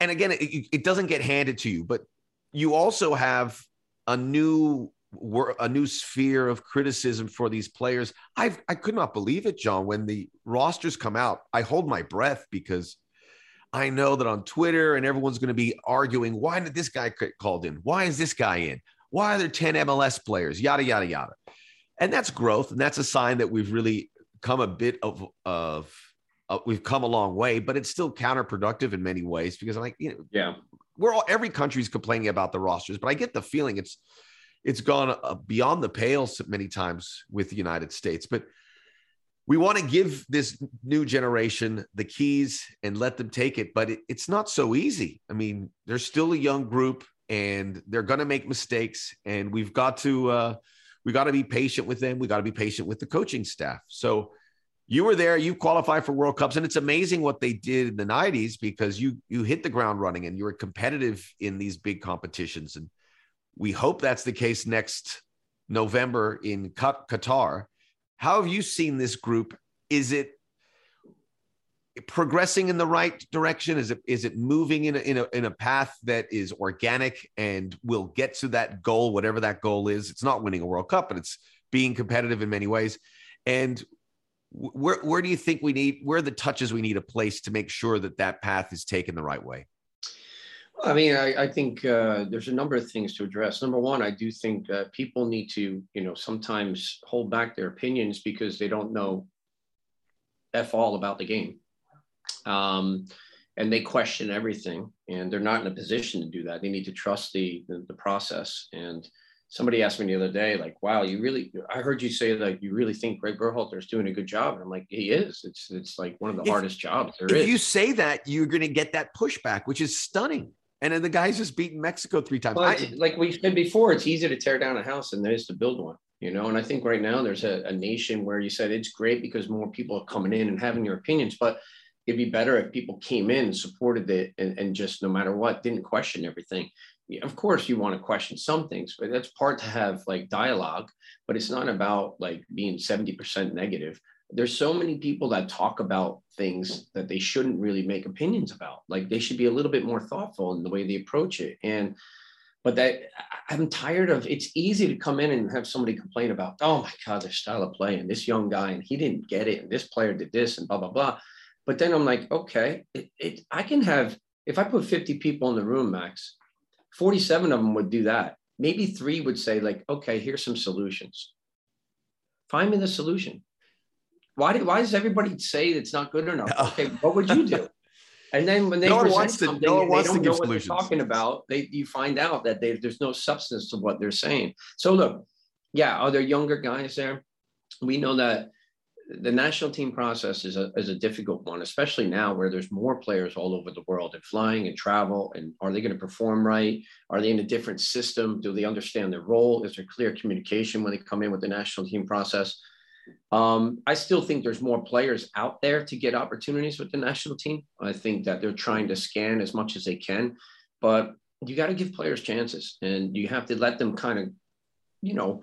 And again, it, it doesn't get handed to you, but you also have a new a new sphere of criticism for these players. I I could not believe it, John. When the rosters come out, I hold my breath because I know that on Twitter and everyone's going to be arguing, why did this guy get called in? Why is this guy in? Why are there 10 MLS players? Yada yada yada. And that's growth, and that's a sign that we've really come a bit of of uh, we've come a long way, but it's still counterproductive in many ways because I'm like, you know, yeah, we're all every country's complaining about the rosters, but I get the feeling it's it's gone uh, beyond the pale many times with the United States. But we want to give this new generation the keys and let them take it. But it, it's not so easy. I mean, they're still a young group and they're going to make mistakes. And we've got to, uh, we got to be patient with them. We got to be patient with the coaching staff. So you were there, you qualified for World Cups, and it's amazing what they did in the 90s because you you hit the ground running and you were competitive in these big competitions. And we hope that's the case next November in Qatar. How have you seen this group? Is it progressing in the right direction? Is it is it moving in a, in a in a path that is organic and will get to that goal, whatever that goal is? It's not winning a World Cup, but it's being competitive in many ways. And where where do you think we need where are the touches we need a place to make sure that that path is taken the right way? I mean, I, I think uh, there's a number of things to address. Number one, I do think uh, people need to, you know, sometimes hold back their opinions because they don't know f all about the game, um, and they question everything, and they're not in a position to do that. They need to trust the the, the process and somebody asked me the other day, like, wow, you really, I heard you say that you really think Greg Berhalter is doing a good job. And I'm like, he is. It's, it's like one of the if, hardest jobs there if is. you say that, you're going to get that pushback, which is stunning. And then the guy's just beaten Mexico three times. I, like we said before, it's easier to tear down a house than it is to build one, you know? And I think right now there's a, a nation where you said it's great because more people are coming in and having your opinions, but it'd be better if people came in and supported it and, and just no matter what, didn't question everything of course you want to question some things but that's part to have like dialogue but it's not about like being 70% negative there's so many people that talk about things that they shouldn't really make opinions about like they should be a little bit more thoughtful in the way they approach it and but that i'm tired of it's easy to come in and have somebody complain about oh my god their style of play and this young guy and he didn't get it and this player did this and blah blah blah but then i'm like okay it, it i can have if i put 50 people in the room max 47 of them would do that. Maybe three would say, like, okay, here's some solutions. Find me the solution. Why, do, why does everybody say it's not good enough? Okay, what would you do? And then when they no present wants to, something no one wants they don't to know what solutions. they're talking about, they you find out that they, there's no substance to what they're saying. So look, yeah, are there younger guys there? We know that the national team process is a, is a difficult one, especially now where there's more players all over the world and flying and travel. And are they going to perform right? Are they in a different system? Do they understand their role? Is there clear communication when they come in with the national team process? Um, I still think there's more players out there to get opportunities with the national team. I think that they're trying to scan as much as they can, but you got to give players chances and you have to let them kind of, you know,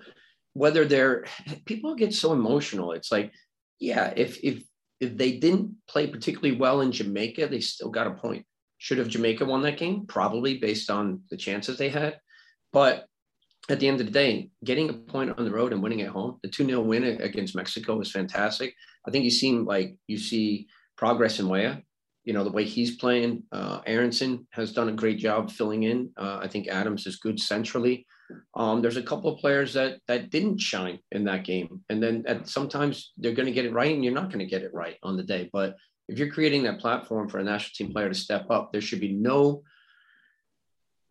whether they're people get so emotional. It's like yeah, if if if they didn't play particularly well in Jamaica, they still got a point. Should have Jamaica won that game? Probably based on the chances they had. But at the end of the day, getting a point on the road and winning at home, the 2 0 win against Mexico was fantastic. I think you seem like you see progress in Weah. You know, the way he's playing, uh, Aaronson has done a great job filling in. Uh, I think Adams is good centrally. Um, there's a couple of players that that didn't shine in that game, and then at, sometimes they're going to get it right, and you're not going to get it right on the day. But if you're creating that platform for a national team player to step up, there should be no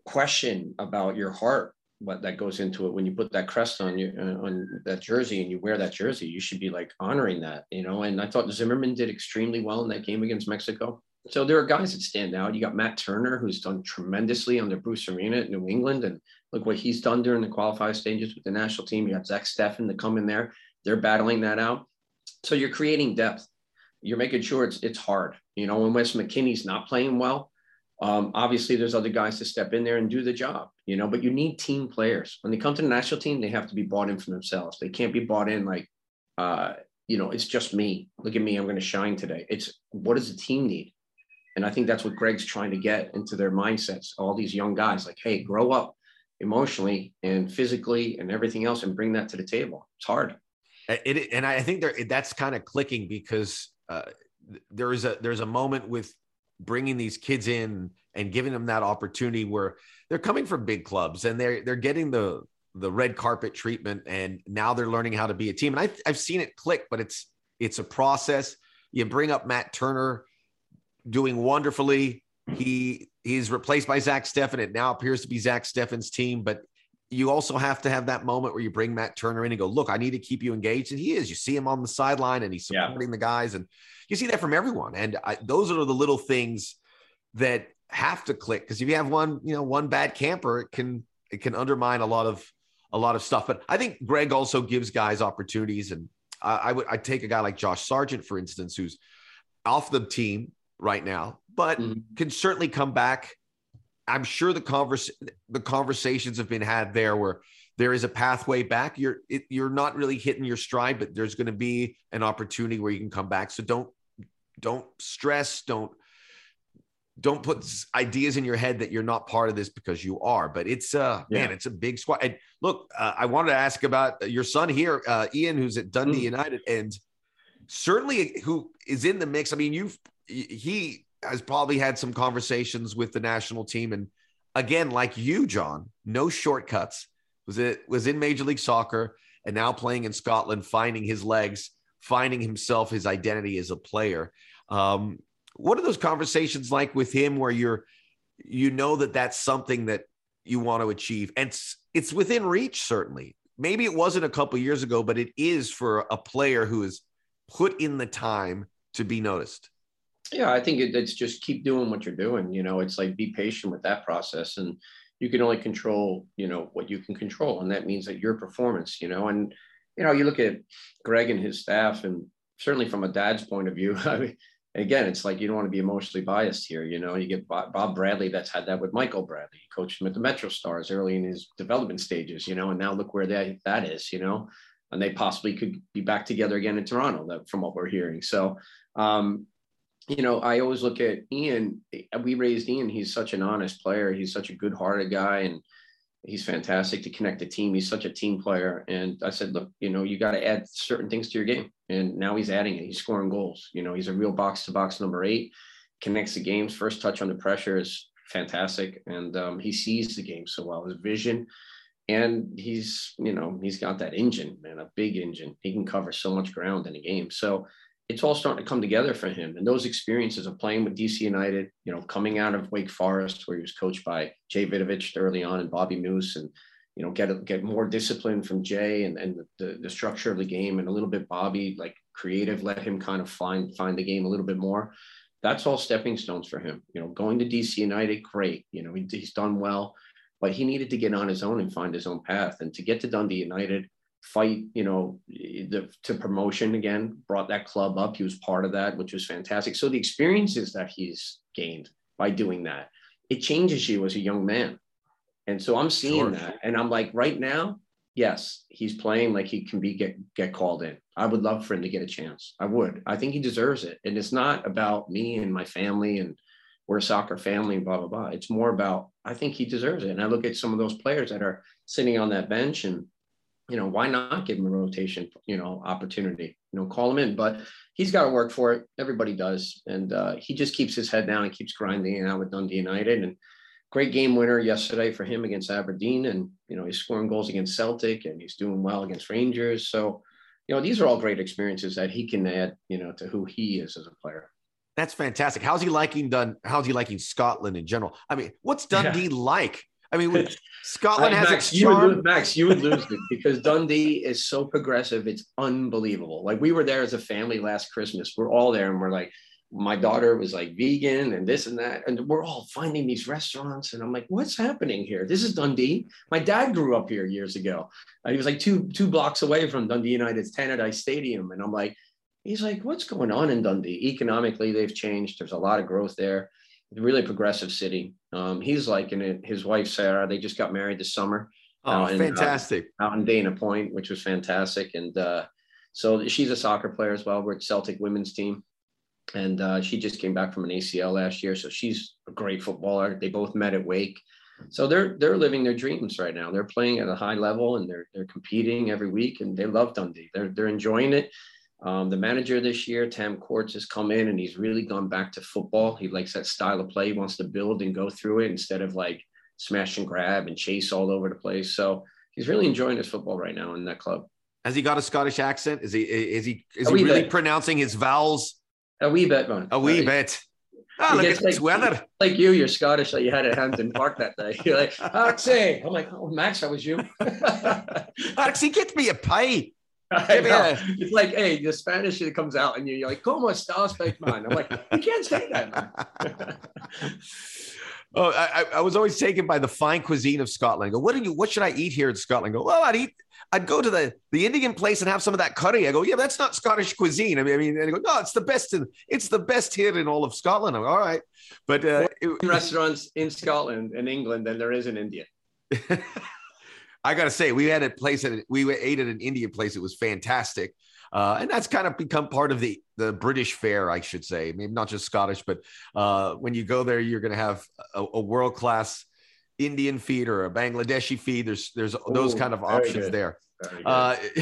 question about your heart what that goes into it when you put that crest on you uh, on that jersey and you wear that jersey you should be like honoring that you know and i thought zimmerman did extremely well in that game against mexico so there are guys that stand out you got matt turner who's done tremendously under bruce arena at new england and Look what he's done during the qualified stages with the national team. You got Zach Steffen to come in there. They're battling that out. So you're creating depth. You're making sure it's it's hard. You know, when Wes McKennie's not playing well, um, obviously there's other guys to step in there and do the job. You know, but you need team players. When they come to the national team, they have to be bought in for themselves. They can't be bought in like, uh, you know, it's just me. Look at me. I'm going to shine today. It's what does the team need? And I think that's what Greg's trying to get into their mindsets. All these young guys, like, hey, grow up emotionally and physically and everything else and bring that to the table. It's hard. It, and I think there, that's kind of clicking because uh, there is a there's a moment with bringing these kids in and giving them that opportunity where they're coming from big clubs and they're they're getting the the red carpet treatment and now they're learning how to be a team. And I've, I've seen it click but it's it's a process. You bring up matt turner doing wonderfully. He he's replaced by Zach Steffen. It now appears to be Zach Steffen's team, but you also have to have that moment where you bring Matt Turner in and go, look, I need to keep you engaged. And he is. You see him on the sideline and he's supporting yeah. the guys. And you see that from everyone. And I, those are the little things that have to click. Because if you have one, you know, one bad camper, it can it can undermine a lot of a lot of stuff. But I think Greg also gives guys opportunities. And I, I would I take a guy like Josh Sargent, for instance, who's off the team right now, but mm-hmm. can certainly come back. I'm sure the converse the conversations have been had there where there is a pathway back. You're it, you're not really hitting your stride, but there's going to be an opportunity where you can come back. So don't don't stress. Don't don't put ideas in your head that you're not part of this because you are. But it's uh yeah. man, it's a big squad. And look, uh, I wanted to ask about your son here, uh, Ian, who's at Dundee mm. United, and certainly who is in the mix. I mean, you've he has probably had some conversations with the national team, and again, like you, John, no shortcuts. Was it was in Major League Soccer and now playing in Scotland, finding his legs, finding himself, his identity as a player. Um, what are those conversations like with him where you're you know that that's something that you want to achieve and it's, it's within reach certainly maybe it wasn't a couple years ago but it is for a player who has put in the time to be noticed yeah i think it's just keep doing what you're doing you know it's like be patient with that process and you can only control you know what you can control and that means that your performance you know and you know you look at greg and his staff and certainly from a dad's point of view I mean, again, it's like you don't want to be emotionally biased here. You know, you get Bob Bradley that's had that with Michael Bradley. He coached him at the Metro Stars early in his development stages, you know, and now look where that, that is, you know, and they possibly could be back together again in Toronto from what we're hearing. So, um, you know, I always look at Ian. We raised Ian. He's such an honest player. He's such a good hearted guy. And, he's fantastic to connect the team. He's such a team player. And I said, look, you know, you got to add certain things to your game. And now he's adding it. He's scoring goals. You know, he's a real box to box number eight, connects the games. First touch under pressure is fantastic. And um, he sees the game so well. His vision. And he's, you know, he's got that engine, man, a big engine. He can cover so much ground in a game. So it's all starting to come together for him. And those experiences of playing with DC United, you know, coming out of Wake Forest, where he was coached by Jay Vidovich early on and Bobby Muuss, and you know, get get more discipline from Jay and, and the, the structure of the game and a little bit Bobby, like creative, let him kind of find find the game a little bit more. That's all stepping stones for him. You know, going to DC United, great. You know, he, he's done well, but he needed to get on his own and find his own path. And to get to Dundee United, fight, you know, the, to promotion again, brought that club up. He was part of that, which was fantastic. So the experiences that he's gained by doing that, it changes you as a young man. And so I'm seeing sure. that. And I'm like, right now, yes, he's playing like he can be get get called in. I would love for him to get a chance. I would. I think he deserves it. And it's not about me and my family and we're a soccer family and blah blah blah. It's more about I think he deserves it. And I look at some of those players that are sitting on that bench and you know, why not give him a rotation, you know, opportunity, you know, call him in, but he's got to work for it. Everybody does. And uh, he just keeps his head down and keeps grinding out with Dundee United and great game winner yesterday for him against Aberdeen. And, you know, he's scoring goals against Celtic and he's doing well against Rangers. So, you know, these are all great experiences that he can add, you know, to who he is as a player. That's fantastic. How's he liking Dun? How's he liking Scotland in general? I mean, what's Dundee yeah. like? I mean, Scotland has Max, its charm. You lose, Max, you would lose it because Dundee is so progressive. It's unbelievable. Like we were there as a family last Christmas. We're all there, and we're like, my daughter was like vegan and this and that, and we're all finding these restaurants, and I'm like, what's happening here? This is Dundee. My dad grew up here years ago. Uh, he was like two two blocks away from Dundee United's Tannadice Stadium, and I'm like, he's like, what's going on in Dundee? Economically, they've changed. There's a lot of growth there really progressive city. Um, he's like in it. His wife Sarah, they just got married this summer. Oh, in, fantastic! Uh, out in Dana Point, which was fantastic, and uh, so she's a soccer player as well. We're at Celtic women's team, and uh, she just came back from an ACL last year, so she's a great footballer. They both met at Wake, so they're they're living their dreams right now. They're playing at a high level and they're they're competing every week, and they love Dundee. They're they're enjoying it. Um, the manager this year, Tam Courts, has come in and he's really gone back to football. He likes that style of play. He wants to build and go through it instead of like smash and grab and chase all over the place. So he's really enjoying his football right now in that club. Has he got a Scottish accent? Is he is he is he really bit. pronouncing his vowels? A wee bit, man. A wee bit. Ah, look at like, weather. Like you, you're Scottish, like you had at Hampden Park that day. You're like, Archie. I'm like, oh, Max, that was you. Archie, get me a pie. It's like, hey, the Spanish it comes out, and you're like, "Cómo estás, fake man?" I'm like, you can't say that, man. oh, I, I, was always taken by the fine cuisine of Scotland. I go, what do you? What should I eat here in Scotland? I go, well, I'd eat. I'd go to the the Indian place and have some of that curry. I go, yeah, that's not Scottish cuisine. I mean, I mean, and I go, no, it's the best. In, it's the best here in all of Scotland. I'm all right, but uh, it, restaurants in Scotland and England than there is in India. I got to say, we had a place that we ate at an Indian place. It was fantastic. Uh, and that's kind of become part of the the British fare, I should say. Maybe not just Scottish, but uh, when you go there, you're going to have a, a world class Indian feed or a Bangladeshi feed. There's there's Ooh, those kind of options there. Uh,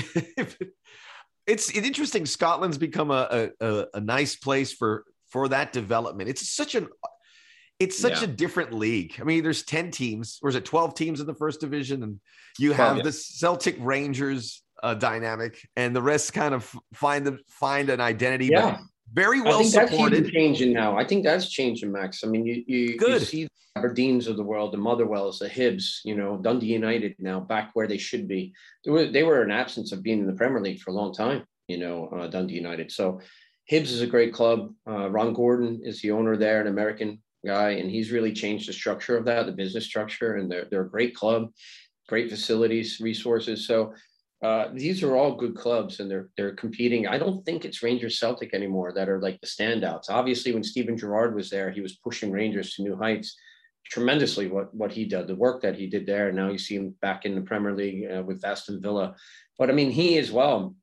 it's, it's interesting. Scotland's become a, a, a nice place for for that development. It's such an it's such yeah. a different league. I mean, there's 10 teams, or is it 12 teams in the first division? And you have yeah. the Celtic Rangers uh, dynamic, and the rest kind of find the find an identity. Yeah. very well I think supported. That's changing now. I think that's changing, Max. I mean, you you, Good. you see the Aberdeens of the world, the Motherwells, the Hibs, you know, Dundee United now back where they should be. They were they were an absence of being in the Premier League for a long time. You know, uh, Dundee United. So Hibs is a great club. Uh, Ron Gordon is the owner there, an American guy, and he's really changed the structure of that, the business structure, and they're they're a great club, great facilities, resources. So uh, these are all good clubs, and they're they're competing. I don't think it's Rangers Celtic anymore that are like the standouts. Obviously, when Steven Gerrard was there, he was pushing Rangers to new heights tremendously. What what he did, the work that he did there. And now you see him back in the Premier League uh, with Aston Villa, but I mean he as well.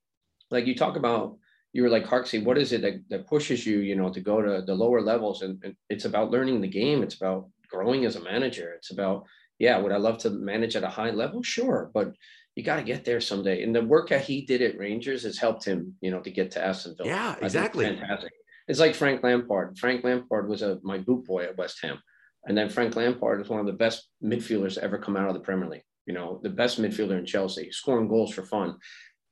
Like you talk about you were like Harksey, what is it that, that pushes you, you know, to go to the lower levels? And, and it's about learning the game. It's about growing as a manager. It's about, yeah, would I love to manage at a high level? Sure. But you got to get there someday. And the work that he did at Rangers has helped him, you know, to get to Aston Villa. Yeah, exactly. Fantastic. It's like Frank Lampard. Frank Lampard was a my boot boy at West Ham. And then Frank Lampard is one of the best midfielders to ever come out of the Premier League. You know, the best midfielder in Chelsea, scoring goals for fun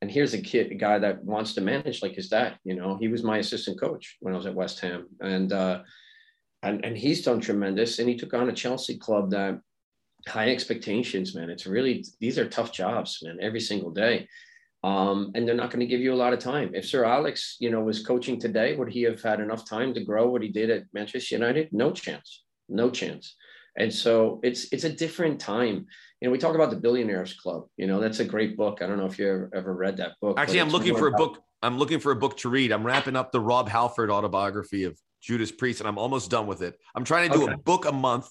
and here's a kid, a guy that wants to manage like his dad. You know, he was my assistant coach when I was at West Ham, and uh, and and he's done tremendous. And he took on a Chelsea club that high expectations, man. It's really these are tough jobs, man. Every single day, um, and they're not going to give you a lot of time. If Sir Alex, you know, was coaching today, would he have had enough time to grow what he did at Manchester United? No chance, no chance. And so it's it's a different time you know, we talk about the Billionaires Club. You know, that's a great book. I don't know if you ever, ever read that book. Actually, I'm looking for a book. I'm looking for a book to read. I'm wrapping up the Rob Halford autobiography of Judas Priest, and I'm almost done with it. I'm trying to do okay. a book a month,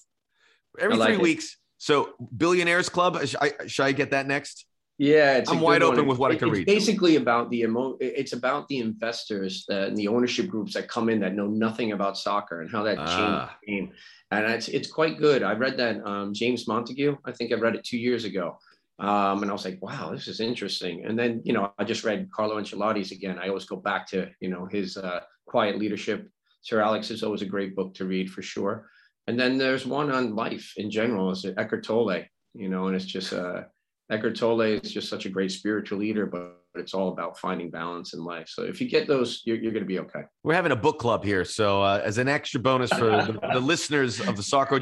every like three it. weeks. So, Billionaires Club. Should I, should I get that next? Yeah, I'm wide open one. with what it, I can it's read. Basically, about the emo- It's about the investors that and the ownership groups that come in that know nothing about soccer and how that ah. changed the game and it's it's quite good. I read that um, James Montague. I think I read it two years ago, um, and I was like, wow, this is interesting. And then you know, I just read Carlo Ancelotti's again. I always go back to you know his uh, Quiet Leadership. Sir Alex is always a great book to read for sure. And then there's one on life in general. It's Eckhart Tolle, you know, and it's just uh, Eckhart Tolle is just such a great spiritual leader, but it's all about finding balance in life. So if you get those, you're, you're going to be okay. We're having a book club here. So uh, as an extra bonus for the, the, listeners of the Soccer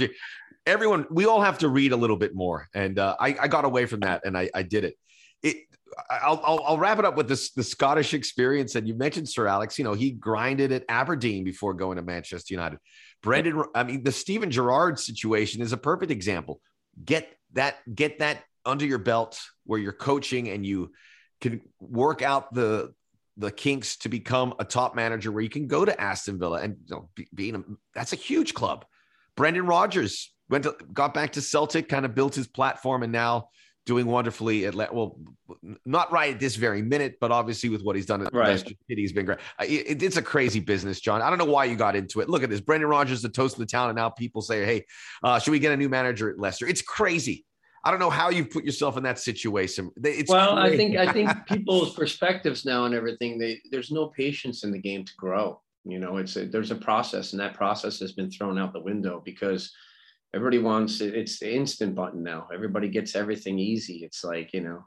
everyone, we all have to read a little bit more. And uh, I, I, got away from that and I, I did it. It, I'll, I'll, I'll, wrap it up with this the Scottish experience. And you mentioned Sir Alex. You know, he grinded at Aberdeen before going to Manchester United. Brendan, I mean, the Steven Gerrard situation is a perfect example. Get that, get that under your belt where you're coaching and you can work out the the kinks to become a top manager where you can go to Aston Villa and you know, be, being a, that's a huge club. Brendan Rodgers went to, got back to Celtic, kind of built his platform, and now doing wonderfully at well, not right at this very minute, but obviously with what he's done at right. Leicester City, he's been great. It, it's a crazy business, John. I don't know why you got into it. Look at this, Brendan Rodgers, the toast of the town, and now people say, "Hey, uh, should we get a new manager at Leicester?" It's crazy. I don't know how you put yourself in that situation. It's well, I think I think people's perspectives now and everything. They there's no patience in the game to grow. You know, it's a, there's a process, and that process has been thrown out the window because everybody wants it's the instant button now. Everybody gets everything easy. It's like you know,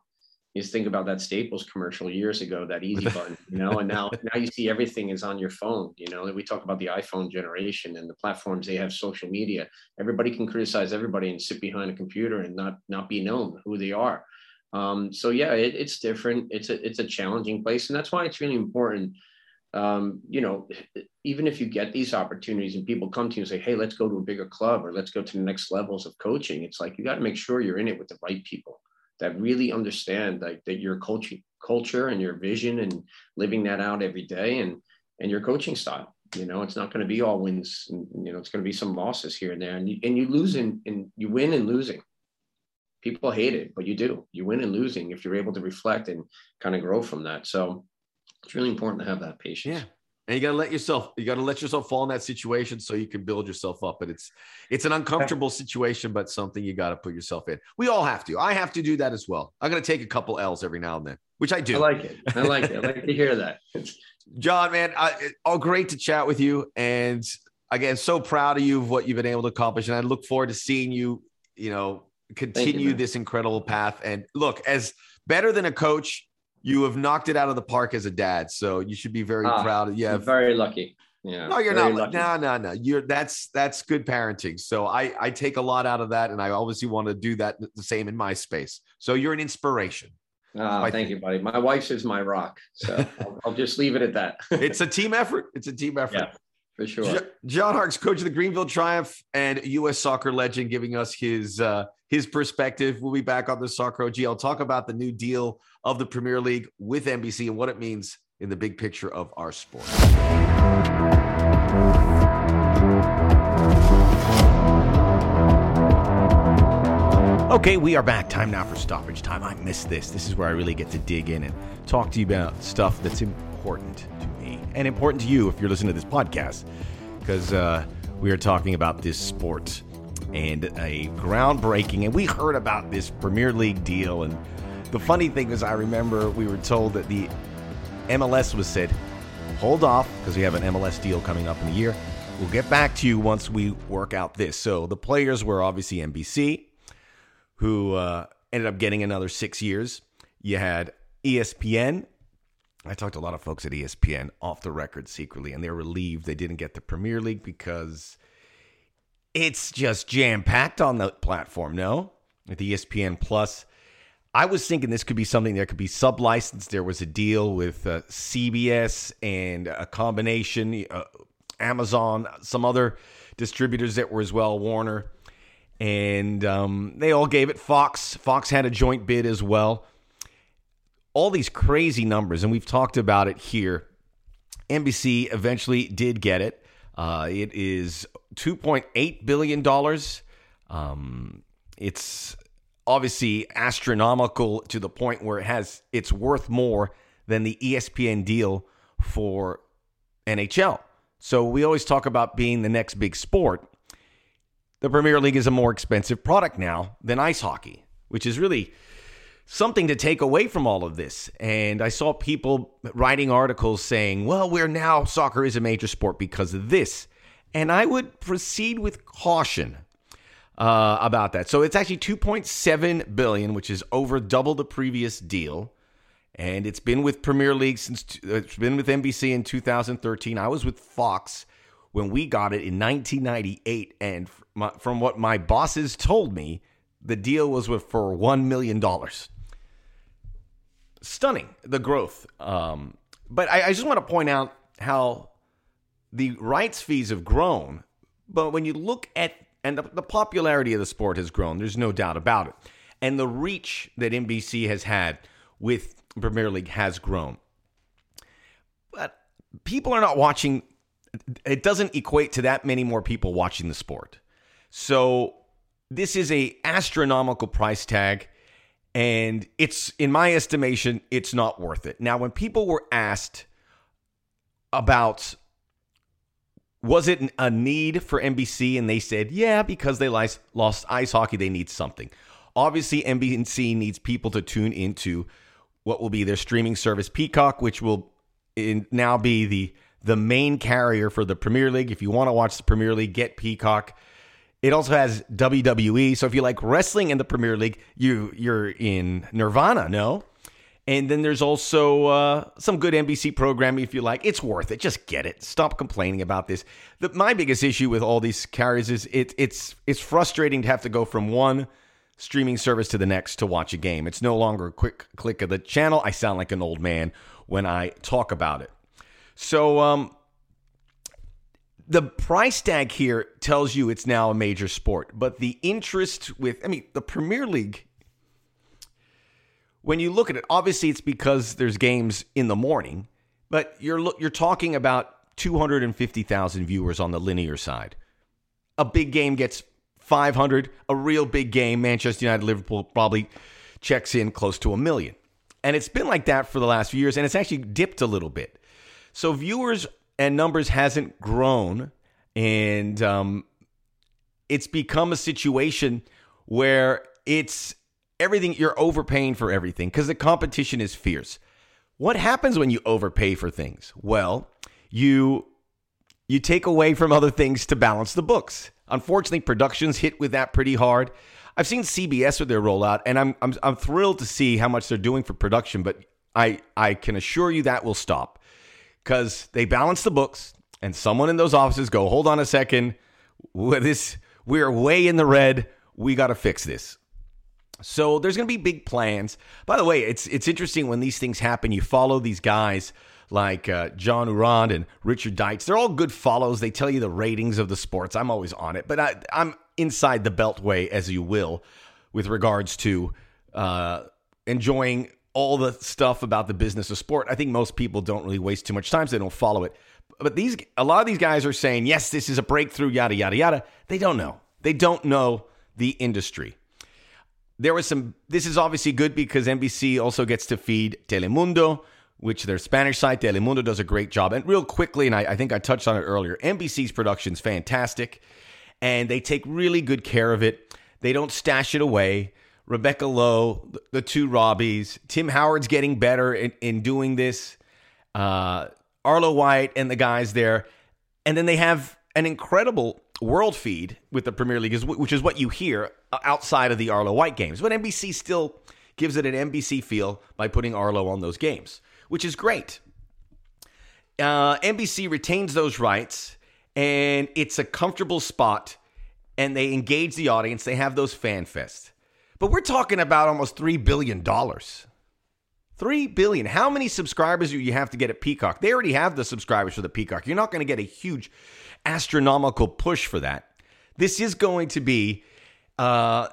you just think about that Staples commercial years ago, that easy button, you know, and now now you see everything is on your phone. You know, we talk about the iPhone generation and the platforms they have social media. Everybody can criticize everybody and sit behind a computer and not not be known who they are. Um, so yeah, it, it's different. It's a it's a challenging place, and that's why it's really important. Um, you know, even if you get these opportunities and people come to you and say, "Hey, let's go to a bigger club or let's go to the next levels of coaching," it's like you got to make sure you're in it with the right people that really understand like that your culture culture and your vision and living that out every day and and your coaching style you know it's not going to be all wins and, you know it's going to be some losses here and there and you, and you lose in, and you win and losing people hate it, but you do. You win and losing if you're able to reflect and kind of grow from that. So it's really important to have that patience. Yeah. And you gotta let yourself you gotta let yourself fall in that situation so you can build yourself up. But it's it's an uncomfortable situation, but something you gotta put yourself in. We all have to. I have to do that as well. I'm gonna take a couple L's every now and then, which I do. I like it. I like it. I like to hear that. John, man, I, all great to chat with you, and again, so proud of you of what you've been able to accomplish, and I look forward to seeing you. You know, continue you, this incredible path. And look, as better than a coach, you have knocked it out of the park as a dad. So you should be very ah, proud. Yeah, very lucky. Yeah. No, you're not. Lucky. No, no, no. You're that's that's good parenting. So I I take a lot out of that, and I obviously want to do that the same in my space. So you're an inspiration. Oh, thank you, buddy. My wife is my rock. So I'll, I'll, just leave it at that. it's a team effort. It's a team effort. Yeah for sure. John Harkes, coach of the Greenville Triumph and U.S. soccer legend, giving us his uh, his perspective. We'll be back on the Soccer OG. I'll talk about the new deal of the Premier League with NBC and what it means in the big picture of our sport. Okay, we are back. Time now for stoppage time. I miss this. This is where I really get to dig in and talk to you about stuff that's important to me and important to you if you're listening to this podcast, because uh, we are talking about this sport and a groundbreaking. And we heard about this Premier League deal. And the funny thing is, I remember we were told that the MLS was said, hold off because we have an MLS deal coming up in a year. We'll get back to you once we work out this. So the players were obviously NBC, who uh, ended up getting another six years. You had ESPN, I talked to a lot of folks at ESPN off the record secretly, and they're relieved they didn't get the Premier League because it's just jam packed on the platform. No, with ESPN Plus. I was thinking this could be something that could be sub licensed. There was a deal with uh, CBS and a combination, uh, Amazon, some other distributors that were as well, Warner, and um, they all gave it. Fox, Fox had a joint bid as well all these crazy numbers, and we've talked about it here. NBC eventually did get it. Uh, it is $2.8 billion. Um, it's obviously astronomical to the point where it has it's worth more than the ESPN deal for NHL. So we always talk about being the next big sport. The Premier League is a more expensive product now than ice hockey, which is really something to take away from all of this. And I saw people writing articles saying, well, we're now, soccer is a major sport because of this. And I would proceed with caution uh, about that. So it's actually 2.7 billion, which is over double the previous deal. And it's been with Premier League since it's been with NBC in 2013. I was with Fox when we got it in 1998. And from what my bosses told me, the deal was with for $1 million stunning the growth. Um, but I, I just want to point out how the rights fees have grown. But when you look at and the, the, popularity of the sport has grown, there's no doubt about it. And the reach that NBC has had with Premier League has grown. But people are not watching, it doesn't equate to that many more people watching the sport. So this is a astronomical price tag and it's in my estimation it's not worth it now when people were asked about was it a need for NBC and they said yeah because they lost ice hockey they need something obviously NBC needs people to tune into what will be their streaming service Peacock which will now be the the main carrier for the Premier League if you want to watch the Premier League get Peacock it also has WWE. So if you like wrestling in the Premier League, you you're in Nirvana, no? And then there's also uh, some good NBC programming if you like. It's worth it. Just get it. Stop complaining about this. The, my biggest issue with all these carriers is it, it's it's frustrating to have to go from one streaming service to the next to watch a game. It's no longer a quick click of the channel. I sound like an old man when I talk about it. So um, the price tag here tells you it's now a major sport, but the interest with, I mean, the Premier League, when you look at it, obviously it's because there's games in the morning, but you're you're talking about 250,000 viewers on the linear side. A big game gets 500. A real big game. Manchester United, Liverpool probably checks in close to a million. And it's been like that for the last few years, and it's actually dipped a little bit. So viewers and numbers hasn't grown, and um, it's become a situation where it's everything you're overpaying for everything because the competition is fierce. What happens when you overpay for things? Well, you you take away from other things to balance the books. Unfortunately, productions hit with that pretty hard. I've seen CBS with their rollout, and I'm I'm I'm thrilled to see how much they're doing for production. But I I can assure you that will stop because they balance the books, and someone in those offices go, hold on a second, this we're way in the red. We got to fix this. So there's going to be big plans. By the way, it's it's interesting when these things happen. You follow these guys like uh, John Ourand and Richard Deitsch. They're all good follows. They tell you the ratings of the sports. I'm always on it, but I, I'm inside the beltway, as you will, with regards to uh, enjoying all the stuff about the business of sport. I think most people don't really waste too much time, so they don't follow it. But these, a lot of these guys are saying, yes, this is a breakthrough, yada yada yada. They don't know. They don't know the industry. There was some. This is obviously good because NBC also gets to feed Telemundo, which their Spanish site Telemundo does a great job. And real quickly, and I, I think I touched on it earlier. NBC's production is fantastic and they take really good care of it. They don't stash it away. Rebecca Lowe, the two Robbies, Tim Howard's getting better in, in doing this. Uh, Arlo White and the guys there. And then they have an incredible world feed with the Premier League, which is what you hear outside of the Arlo White games. But NBC still gives it an NBC feel by putting Arlo on those games, which is great. Uh, NBC retains those rights and it's a comfortable spot and they engage the audience. They have those fan fests. But we're talking about almost $3 billion. 3 billion. How many subscribers do you have to get at Peacock? They already have the subscribers for the Peacock. You're not going to get a huge astronomical push for that. This is going to be uh,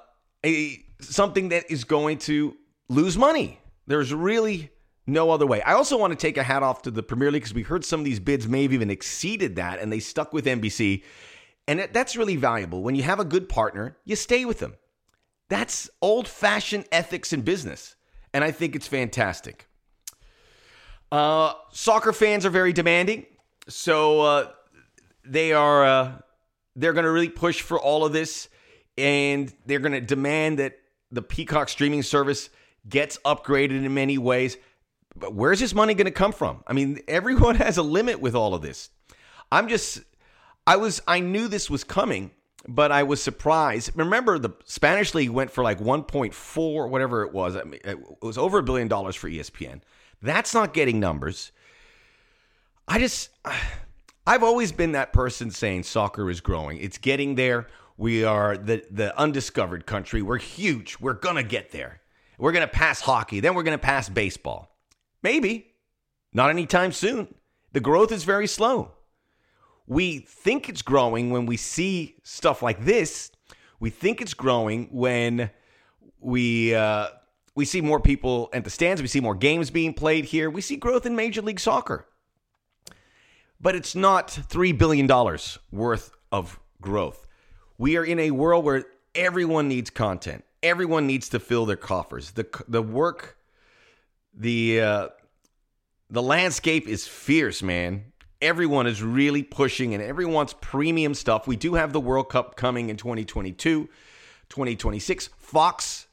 a something that is going to lose money. There's really no other way. I also want to take a hat off to the Premier League because we heard some of these bids may have even exceeded that, and they stuck with NBC. And that's really valuable. When you have a good partner, you stay with them. That's old fashioned ethics in business. And I think it's fantastic. Uh, soccer fans are very demanding. So uh, they are uh, they're going to really push for all of this, and they're going to demand that the Peacock streaming service gets upgraded in many ways. But where's this money going to come from? I mean, everyone has a limit with all of this. I'm just, I was, I knew this was coming, but I was surprised. Remember, the Spanish league went for like 1.4, whatever it was. I mean, it was over a billion dollars for ESPN. That's not getting numbers. I just, I've always been that person saying soccer is growing. It's getting there. We are the the undiscovered country. We're huge. We're gonna get there. We're gonna pass hockey. Then we're gonna pass baseball. Maybe. Not anytime soon. The growth is very slow. We think it's growing when we see stuff like this. We think it's growing when we uh, we see more people at the stands. We see more games being played here. We see growth in Major League Soccer. But it's not $3 billion worth of growth. We are in a world where everyone needs content. Everyone needs to fill their coffers. The, the work the uh, the landscape is fierce, man. Everyone is really pushing and everyone wants premium stuff. We do have the World Cup coming in 2022, 2026. Fox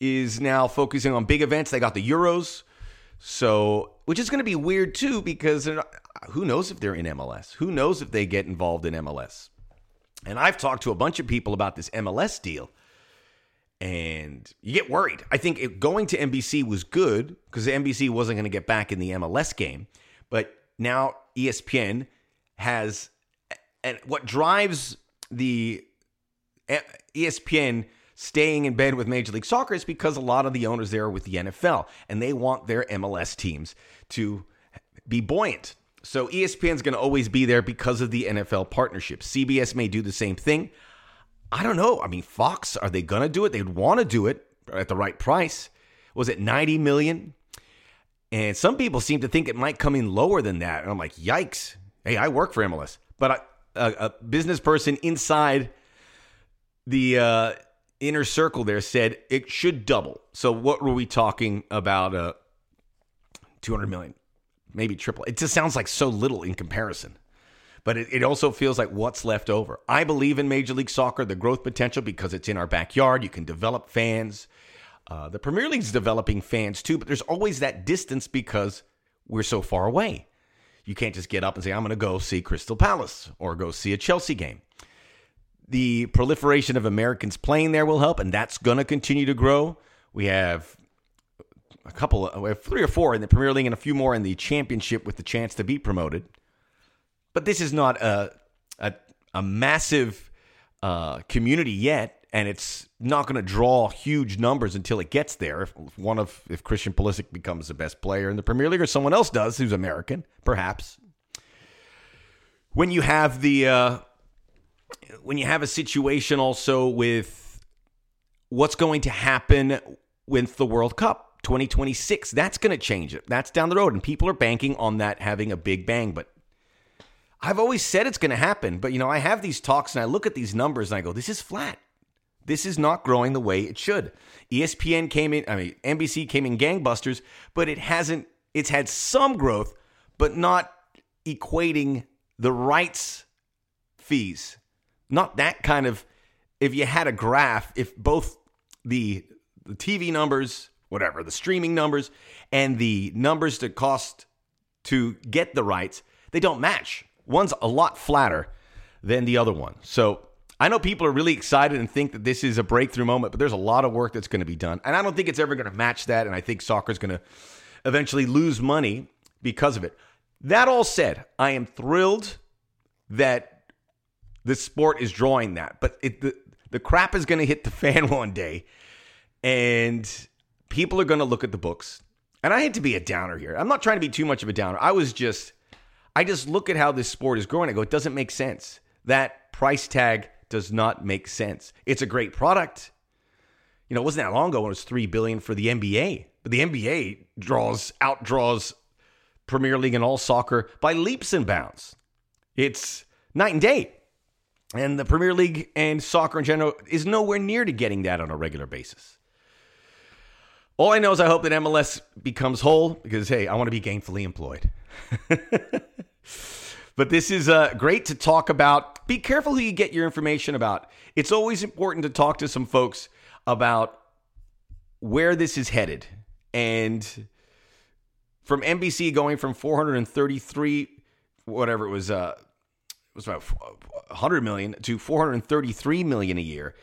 is now focusing on big events. They got the Euros. So, which is going to be weird too because who knows if they're in MLS? Who knows if they get involved in MLS? And I've talked to a bunch of people about this MLS deal and you get worried. I think it, going to NBC was good because NBC wasn't going to get back in the MLS game, but now ESPN has, and what drives the eh, ESPN staying in bed with Major League Soccer is because a lot of the owners there are with the NFL and they want their MLS teams to be buoyant. So ESPN's going to always be there because of the NFL partnership. CBS may do the same thing. I don't know. I mean, Fox, are they going to do it? They'd want to do it at the right price. Was it 90 million? And some people seem to think it might come in lower than that. And I'm like, yikes. Hey, I work for MLS. But a business person inside the uh, inner circle there said it should double. So what were we talking about? Uh, 200 million, maybe triple. It just sounds like so little in comparison. But it, it also feels like what's left over. I believe in Major League Soccer, the growth potential, because it's in our backyard. You can develop fans. Uh, the Premier League's developing fans too, but there's always that distance because we're so far away. You can't just get up and say, I'm going to go see Crystal Palace or go see a Chelsea game. The proliferation of Americans playing there will help, and that's going to continue to grow. We have a couple, have three or four in the Premier League and a few more in the Championship with the chance to be promoted. But this is not a a, a massive uh, community yet, and it's not going to draw huge numbers until it gets there. If one of if Christian Pulisic becomes the best player in the Premier League, or someone else does who's American, perhaps. When you have the uh, when you have a situation also with what's going to happen with the World Cup 2026, that's going to change it. That's down the road, and people are banking on that having a big bang. But I've always said it's going to happen, but you know, I have these talks and I look at these numbers and I go, this is flat. This is not growing the way it should. ESPN came in, I mean, NBC came in gangbusters, but it hasn't, it's had some growth, but not equating the rights fees. Not that kind of, if you had a graph, if both the, the TV numbers, whatever, the streaming numbers, and the numbers that cost to get the rights, they don't match. One's a lot flatter than the other one. So I know people are really excited and think that this is a breakthrough moment, but there's a lot of work that's going to be done. And I don't think it's ever going to match that. And I think soccer is going to eventually lose money because of it. That all said, I am thrilled that this sport is drawing that. But it, the, the crap is going to hit the fan one day. And people are going to look at the books. And I hate to be a downer here. I'm not trying to be too much of a downer. I was just I just look at how this sport is growing. I go, it doesn't make sense. That price tag does not make sense. It's a great product. You know, it wasn't that long ago when it was three billion for the NBA, but the NBA draws outdraws Premier League and all soccer by leaps and bounds. It's night and day. And the Premier League and soccer in general is nowhere near to getting that on a regular basis. All I know is I hope that MLS becomes whole because, hey, I want to be gainfully employed. but this is uh, great to talk about. Be careful who you get your information about. It's always important to talk to some folks about where this is headed. And from NBC going from 433, whatever it was, uh, it was about 100 million to 433 million a year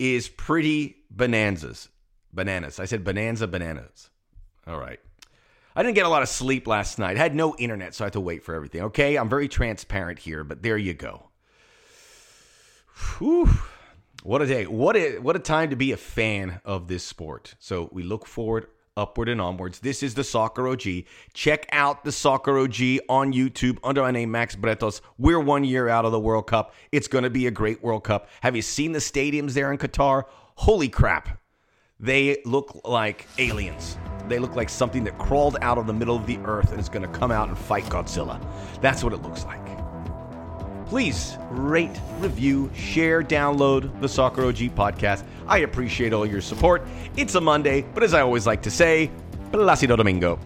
is pretty bonanzas. Bananas. I said bonanza bananas. All right. I didn't get a lot of sleep last night. I had no internet, so I had to wait for everything. Okay, I'm very transparent here, but there you go. Whew. What a day. What a what a time to be a fan of this sport. So we look forward upward and onwards. This is the Soccer OG. Check out the Soccer OG on YouTube under my name, Max Bretos. We're one year out of the World Cup. It's going to be a great World Cup. Have you seen the stadiums there in Qatar? Holy crap. They look like aliens. They look like something that crawled out of the middle of the earth and is going to come out and fight Godzilla. That's what it looks like. Please rate, review, share, download the Soccer OG podcast. I appreciate all your support. It's a Monday, but as I always like to say, Placido Domingo.